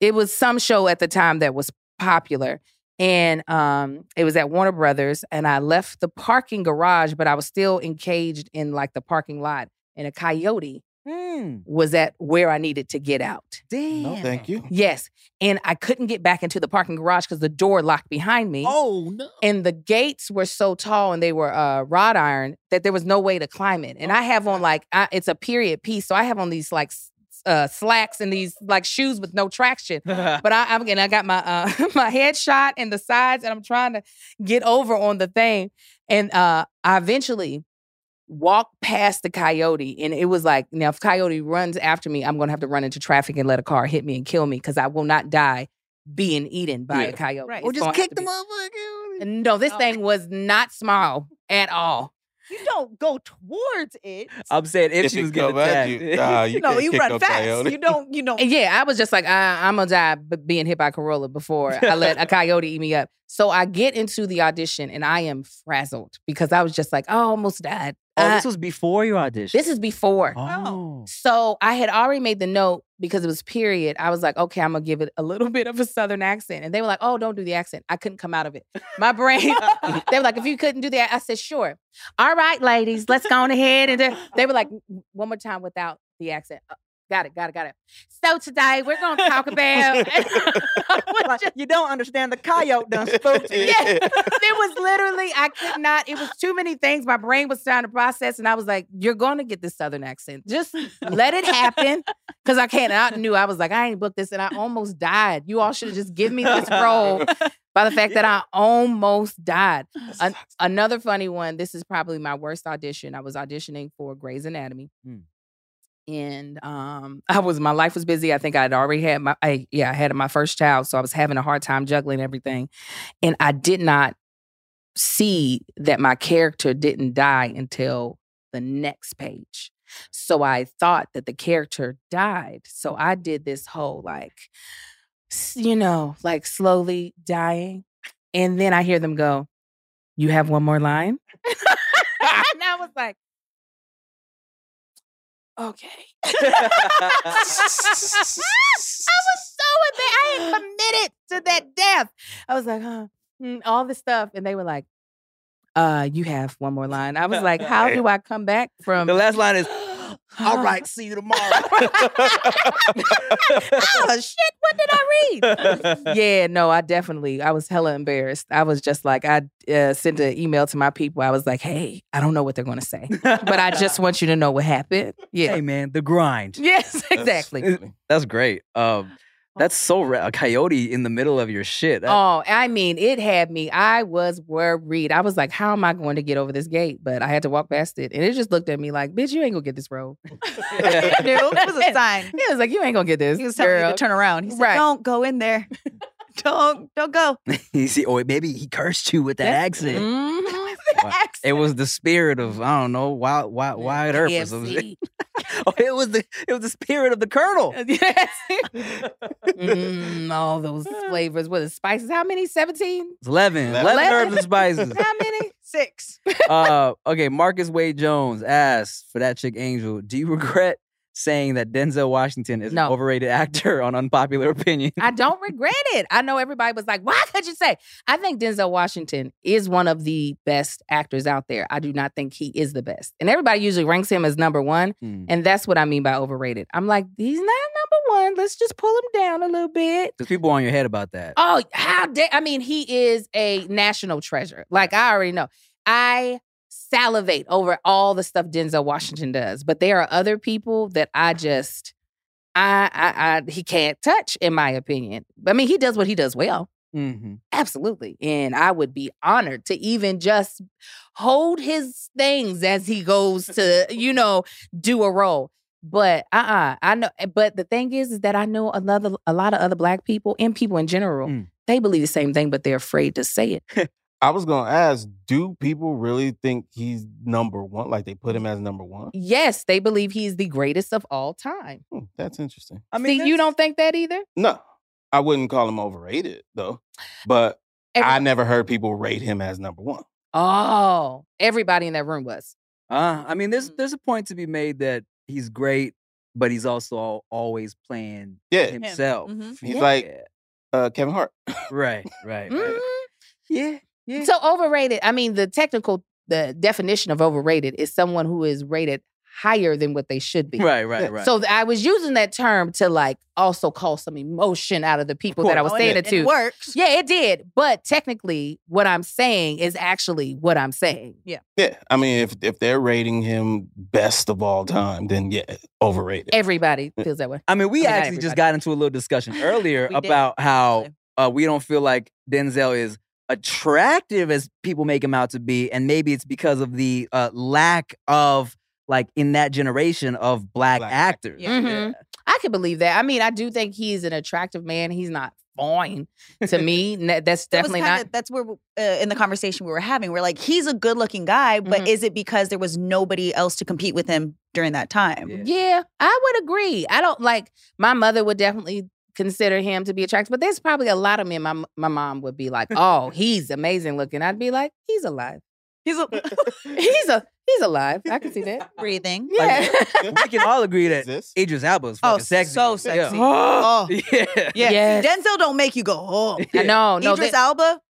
It was some show at the time that was popular. And um, it was at Warner Brothers. And I left the parking garage, but I was still encaged in like the parking lot. And a coyote Hmm. was at where I needed to get out. Damn. no, thank you. Yes. And I couldn't get back into the parking garage because the door locked behind me. Oh no. And the gates were so tall and they were uh, wrought iron that there was no way to climb it. And I have on like, I, it's a period piece. So I have on these like s- uh, slacks and these like shoes with no traction. [laughs] But I, I'm and I got my uh, [laughs] my head shot in the sides, and I'm trying to get over on the thing. And uh, I eventually walked past the coyote, and it was like, now if coyote runs after me, I'm gonna have to run into traffic and let a car hit me and kill me because I will not die being eaten by a coyote. Right. It's or just kick to the be- motherfucker. No, this Oh. thing was not small at all. You don't go towards it. I'm saying if, If she was getting come at attacked. you, nah, [laughs] you no, can't you run no fast. coyote. You don't. You don't. Yeah, I was just like, I, I'm gonna die b- being hit by a Corolla before I let a [laughs] coyote eat me up. So I get into the audition and I am frazzled because I was just like, I almost died. oh, Uh, this was before your audition. this is before. Oh. So I had already made the note because it was period. I was like, okay, I'm gonna give it a little [laughs] bit of a southern accent. And they were like, oh, don't do the accent. I couldn't come out of it. My brain, [laughs] they were like, if you couldn't do that, I said, sure. All right, ladies, let's go on ahead. And they were like, one more time without the accent. Got it, got it, got it. So today we're gonna talk about [laughs] [laughs] Like, you don't understand the coyote done spoke to you. yeah, it was literally, I could not, it was too many things. My brain was trying to process, and I was like, You're gonna get this southern accent. Just let it happen. Cause I can't. And I knew I was like, I ain't booked this, and I almost died. You all should have just given me this role [laughs] by the fact that I almost died. An- another funny one, this is probably my worst audition. I was auditioning for Grey's Anatomy. Hmm. And um, [laughs] I was my life was busy. I think I'd already had my I, yeah, I had my first child, so I was having a hard time juggling everything. And I did not see that my character didn't die until the next page. So I thought that the character died. So I did this whole like, you know, like slowly dying. And then I hear them go, You have one more line? [laughs] and I was like, Okay. [laughs] [laughs] I was so embarrassed. I ain't [gasps] committed to that death. I was like, huh, mm, all this stuff. And they were like, uh, you have one more line. I was like, how [laughs] do I come back from The last line is, [gasps] "All right, see you tomorrow." [laughs] oh shit, what did I read? yeah, no, I definitely, I was hella embarrassed. I was just like, I uh, sent an email to my people. I was like, hey, I don't know what they're going to say, but I just [laughs] want you to know what happened. Yeah. hey man, the grind. Yes, [laughs] exactly. That's great. Um, that's so ra- a coyote in the middle of your shit. That- Oh, I mean, it had me. I was worried. I was like, how am I going to get over this gate? But I had to walk past it. And it just looked at me like, bitch, you ain't gonna get this road. [laughs] It was a [laughs] sign. He was like, you ain't gonna get this. He was telling girl. me to turn around. He said, Right. "Don't go in there. [laughs] don't don't go." you see, or maybe he cursed you with that Yeah. accent. Mhm. [laughs] Wow. It was the spirit of I don't know wild wild wild earth or some shit. KFC. Oh, it was the it was the spirit of the colonel. [laughs] yes. [laughs] Mm, all those flavors. with the spices? How many? 17? 11, 11, Eleven. herbs and spices. How many? Six. uh, okay, Marcus Wade Jones asked for that chick Angel. Do you regret saying that Denzel Washington is No. an overrated actor on unpopular opinion? I don't [laughs] regret it. I know everybody was like, why could you say? I think Denzel Washington is one of the best actors out there. I do not think he is the best. And everybody usually ranks him as number one. Hmm. And that's what I mean by overrated. I'm like, he's not number one. Let's just pull him down a little bit. There's people on your head about that. Oh, how dare I mean, he is a national treasure. Like I already know. I salivate over all the stuff Denzel Washington does, but there are other people that I just I I, I he can't touch, in my opinion. I mean, he does what he does well. Mm-hmm. Absolutely. And I would be honored to even just hold his things as he goes to, you know, do a role. But uh-uh. I know but the thing is is that I know another a lot of other black people and people in general, Mm. they believe the same thing, but they're afraid to say it. [laughs] I was gonna ask, do people really think he's number one? Like they put him as number one? Yes, they believe he's the greatest of all time. Hmm, that's interesting. I See, you don't think that either? No, I wouldn't call him overrated though. But Every- I never heard people rate him as number one. oh, everybody in that room was. Uh, I mean, there's Mm. there's a point to be made that he's great, but he's also al- always playing Yeah, himself. Mhm. he's Yeah. like uh, Kevin Hart. right, right, right. Mhm. Yeah, yeah. So overrated. I mean, the technical the definition of overrated is someone who is rated higher than what they should be. right, right, right. So th- I was using that term to like also call some emotion out of the people that I was Oh, saying it, it to. it works. Yeah, it did. But technically, what I'm saying is actually what I'm saying. Yeah, Yeah. I mean, if if they're rating him best of all time, then yeah, overrated. Everybody feels that way. I mean, we I mean, actually just got into a little discussion earlier [laughs] We did, about how uh, we don't feel like Denzel is attractive as people make him out to be, and maybe it's because of the uh, lack of like in that generation of black, Black actors. Yeah. Mhm. I can believe that. I mean, I do think he's an attractive man. He's not fine to me. [laughs] N- That's That was definitely kinda- not. That's where uh, in the conversation we were having, we're like, he's a good-looking guy, but Mhm. is it because there was nobody else to compete with him during that time? Yeah. Yeah, I would agree. I don't like my mother would definitely consider him to be attractive, but there's probably a lot of men. My my mom would be like, "Oh, [laughs] he's amazing looking." I'd be like, "He's alive. He's a [laughs] [laughs] He's a he's alive. I can see that." breathing. Yeah. we can all agree that Exists. Idris Elba is Oh, fucking sexy. so Yeah. sexy. oh, [gasps] Oh, Yeah. yeah. Yes. Denzel don't make you go, oh. I know. No, Idris that- Elba.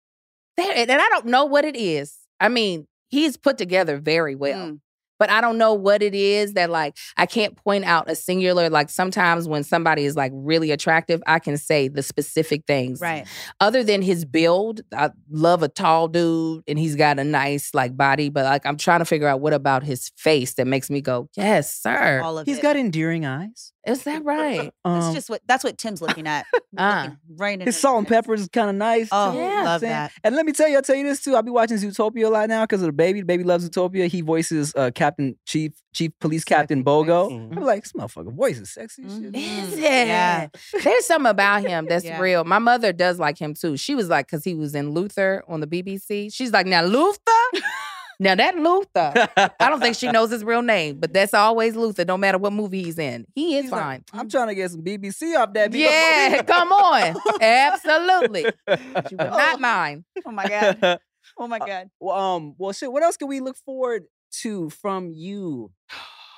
there- and I don't know what it is. I mean, he's put together very well. Mm. But I don't know what it is that like I can't point out a singular like sometimes when somebody is like really attractive, I can say the specific things. Right. Other than his build, I love a tall dude and he's got a nice like body, but like I'm trying to figure out what about his face that makes me go, "Yes, sir." All of He's it. got endearing eyes. Is that right? [laughs] That's Um, just what that's what Tim's looking at. Ah. Looking right in his salt and eyes. peppers is kind of nice. Oh, Yeah. you know what I'm love saying? that. And let me tell you, I'll tell you this too. I'll be watching Zootopia a lot now because of the baby. The baby loves Zootopia. He voices uh, Captain Chief Chief Police Captain Sexy Bogo. Mhm. I'm like, this motherfucker voice is sexy. as shit. Is [laughs] it? Yeah. [laughs] There's something about him that's Yeah. real. My mother does like him too. She was like, because he was in Luther on the BBC. She's like, now Luther? Now that Luther. I don't think she [laughs] knows his real name, but that's always Luther, no matter what movie he's in. He is He's like, fine. I'm trying to get some BBC off that. yeah, [laughs] come on. Absolutely. [laughs] She will not mine. Oh my god. Oh my god. well, um, well, shit. What else can we look forward to from you? [sighs]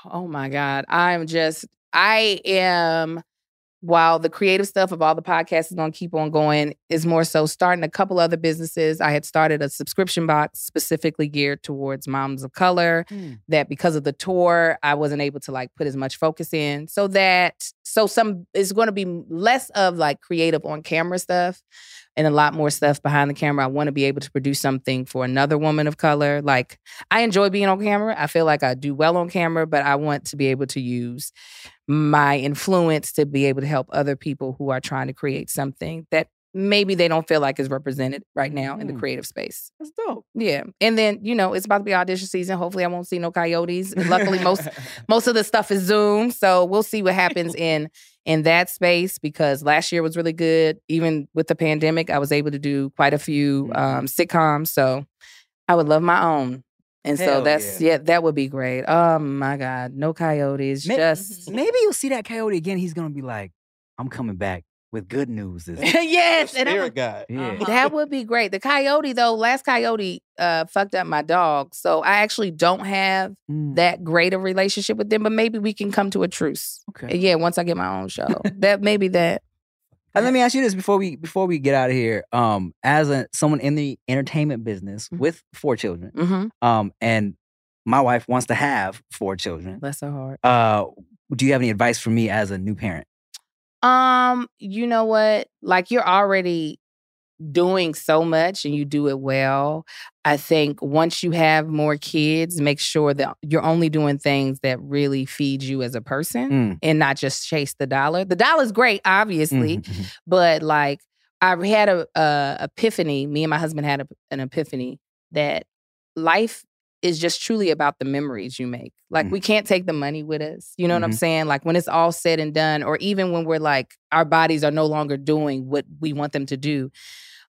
Oh my God. I'm just, I am, while the creative stuff of all the podcasts is going to keep on going, is more so starting a couple other businesses. I had started a subscription box specifically geared towards moms of color hmm. that because of the tour, I wasn't able to like put as much focus in. So that, so some, it's going to be less of like creative on camera stuff and a lot more stuff behind the camera. I want to be able to produce something for another woman of color. Like, I enjoy being on camera. I feel like I do well on camera, but I want to be able to use my influence to be able to help other people who are trying to create something that maybe they don't feel like is represented right now in the Mm. creative space. That's dope. Yeah. And then, you know, it's about to be audition season. Hopefully I won't see no coyotes. [laughs] Luckily most most of the stuff is Zoom. So we'll see what happens [laughs] in in that space because last year was really good. Even with the pandemic, I was able to do quite a few Mhm. um, sitcoms. So I would love my own. And so that's yeah. yeah. that would be great. Oh my God. No coyotes. May- just Maybe you'll see that coyote again. He's gonna be like, I'm coming back with good news. This [laughs] yes. And I Spirit would- yeah. Uh-huh. that would be great. The coyote, though, last coyote uh, fucked up my dog. So I actually don't have Mm, that great a relationship with them, but maybe we can come to a truce. okay. Yeah, once I get my own show. that maybe that. And let me ask you this before we before we get out of here. Um, as a someone in the entertainment business Mhm. with four children, Mm-hmm. um, and my wife wants to have four children. Bless her heart. Uh, do you have any advice for me as a new parent? Um, you know what? Like you're already doing so much and you do it well. I think once you have more kids, make sure that you're only doing things that really feed you as a person Mm. and not just chase the dollar. The dollar's great, obviously, Mhm, mhm. but like I had a, a epiphany. Me and my husband had a, an epiphany that life is just truly about the memories you make. Like Mm. we can't take the money with us. You know what I'm Mhm. saying? Like when it's all said and done, or even when we're like our bodies are no longer doing what we want them to do.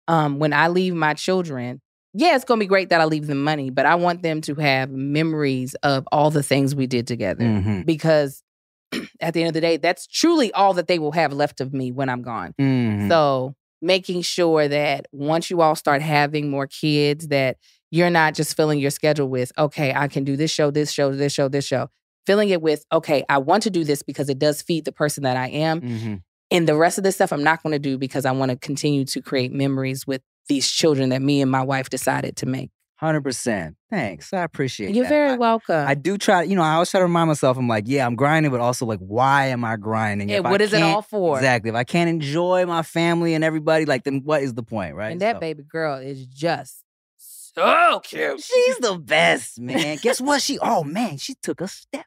Um, when I leave my children, yeah, it's gonna be great that I leave them money, but I want them to have memories of all the things we did together Mhm, because [clears throat] at the end of the day, that's truly all that they will have left of me when I'm gone. mhm. So making sure that once you all start having more kids, that you're not just filling your schedule with, okay, I can do this show, this show, this show, this show. Filling it with, okay, I want to do this because it does feed the person that I am. Mhm. And the rest of this stuff I'm not going to do because I want to continue to create memories with these children that me and my wife decided to make. 100%. Thanks. I appreciate You're that. very I- welcome. I do try, you know, I always try to remind myself, I'm like, yeah, I'm grinding, but also like, why am I grinding? Yeah, If I what is it all for? Exactly. If I can't enjoy my family and everybody, like, then what is the point, right? and that So- baby girl is just Oh, so cute. She's the best, man. Guess what? She, oh man, she took a step.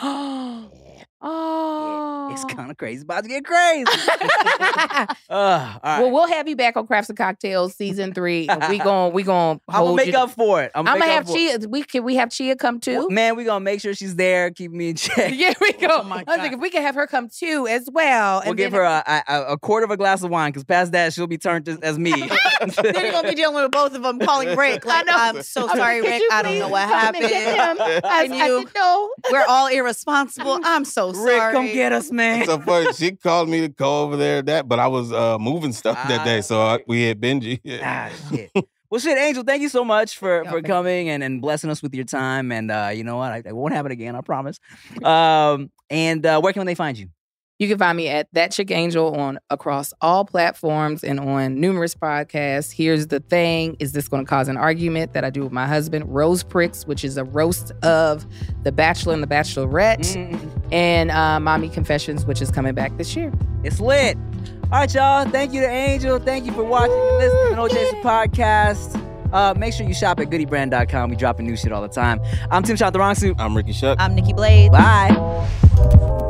[gasps] oh, It's kind of crazy. About to get crazy. [laughs] [laughs] uh, all right. Well, we'll have you back on Crafts and Cocktails season [laughs] three. And we gon' we gon' I'm gonna make you. up for it. I'm I'm gonna gonna have up for it. Chia. We can we have Chia come too. Man, we gonna make sure she's there, keep me in check. Yeah, we go. Oh my I was like, if we can have her come too as well. We'll and give then- her a, a, a quarter of a glass of wine because past that she'll be turned as, as me. then you're gonna be dealing with both of them calling Rick. Like, know. I'm so I'm sorry, "Could Rick. I don't know what come and get happened. him?" I, Can I you- said, no. We're all irresponsible. I'm so sorry. Rick, come get us, man. so funny. She [laughs] called me to go over there. That, but I was uh, moving stuff that Ah, day, so I, we had Benji. ah, shit. [laughs] Well, shit, Angel, thank you so much for, No, for thank- coming and, and blessing us with your time. And uh, you know what? I, it won't happen again, I promise. Um, and uh, where can they find you? You can find me at That Chick Angel on across all platforms and on numerous podcasts. Here's the thing: Is this going to cause an argument that I do with my husband? Rose Pricks, which is a roast of The Bachelor and The Bachelorette, Mm, and uh, Mommy Confessions, which is coming back this year. it's lit. All right, y'all. Thank you to Angel. Thank you for watching and listening to the OJ's podcast. Uh, make sure you shop at goodybrand.com. We dropping new shit all the time. I'm Tim Chantarangsu. I'm Ricky Shuck. I'm Nikki Blade. Bye.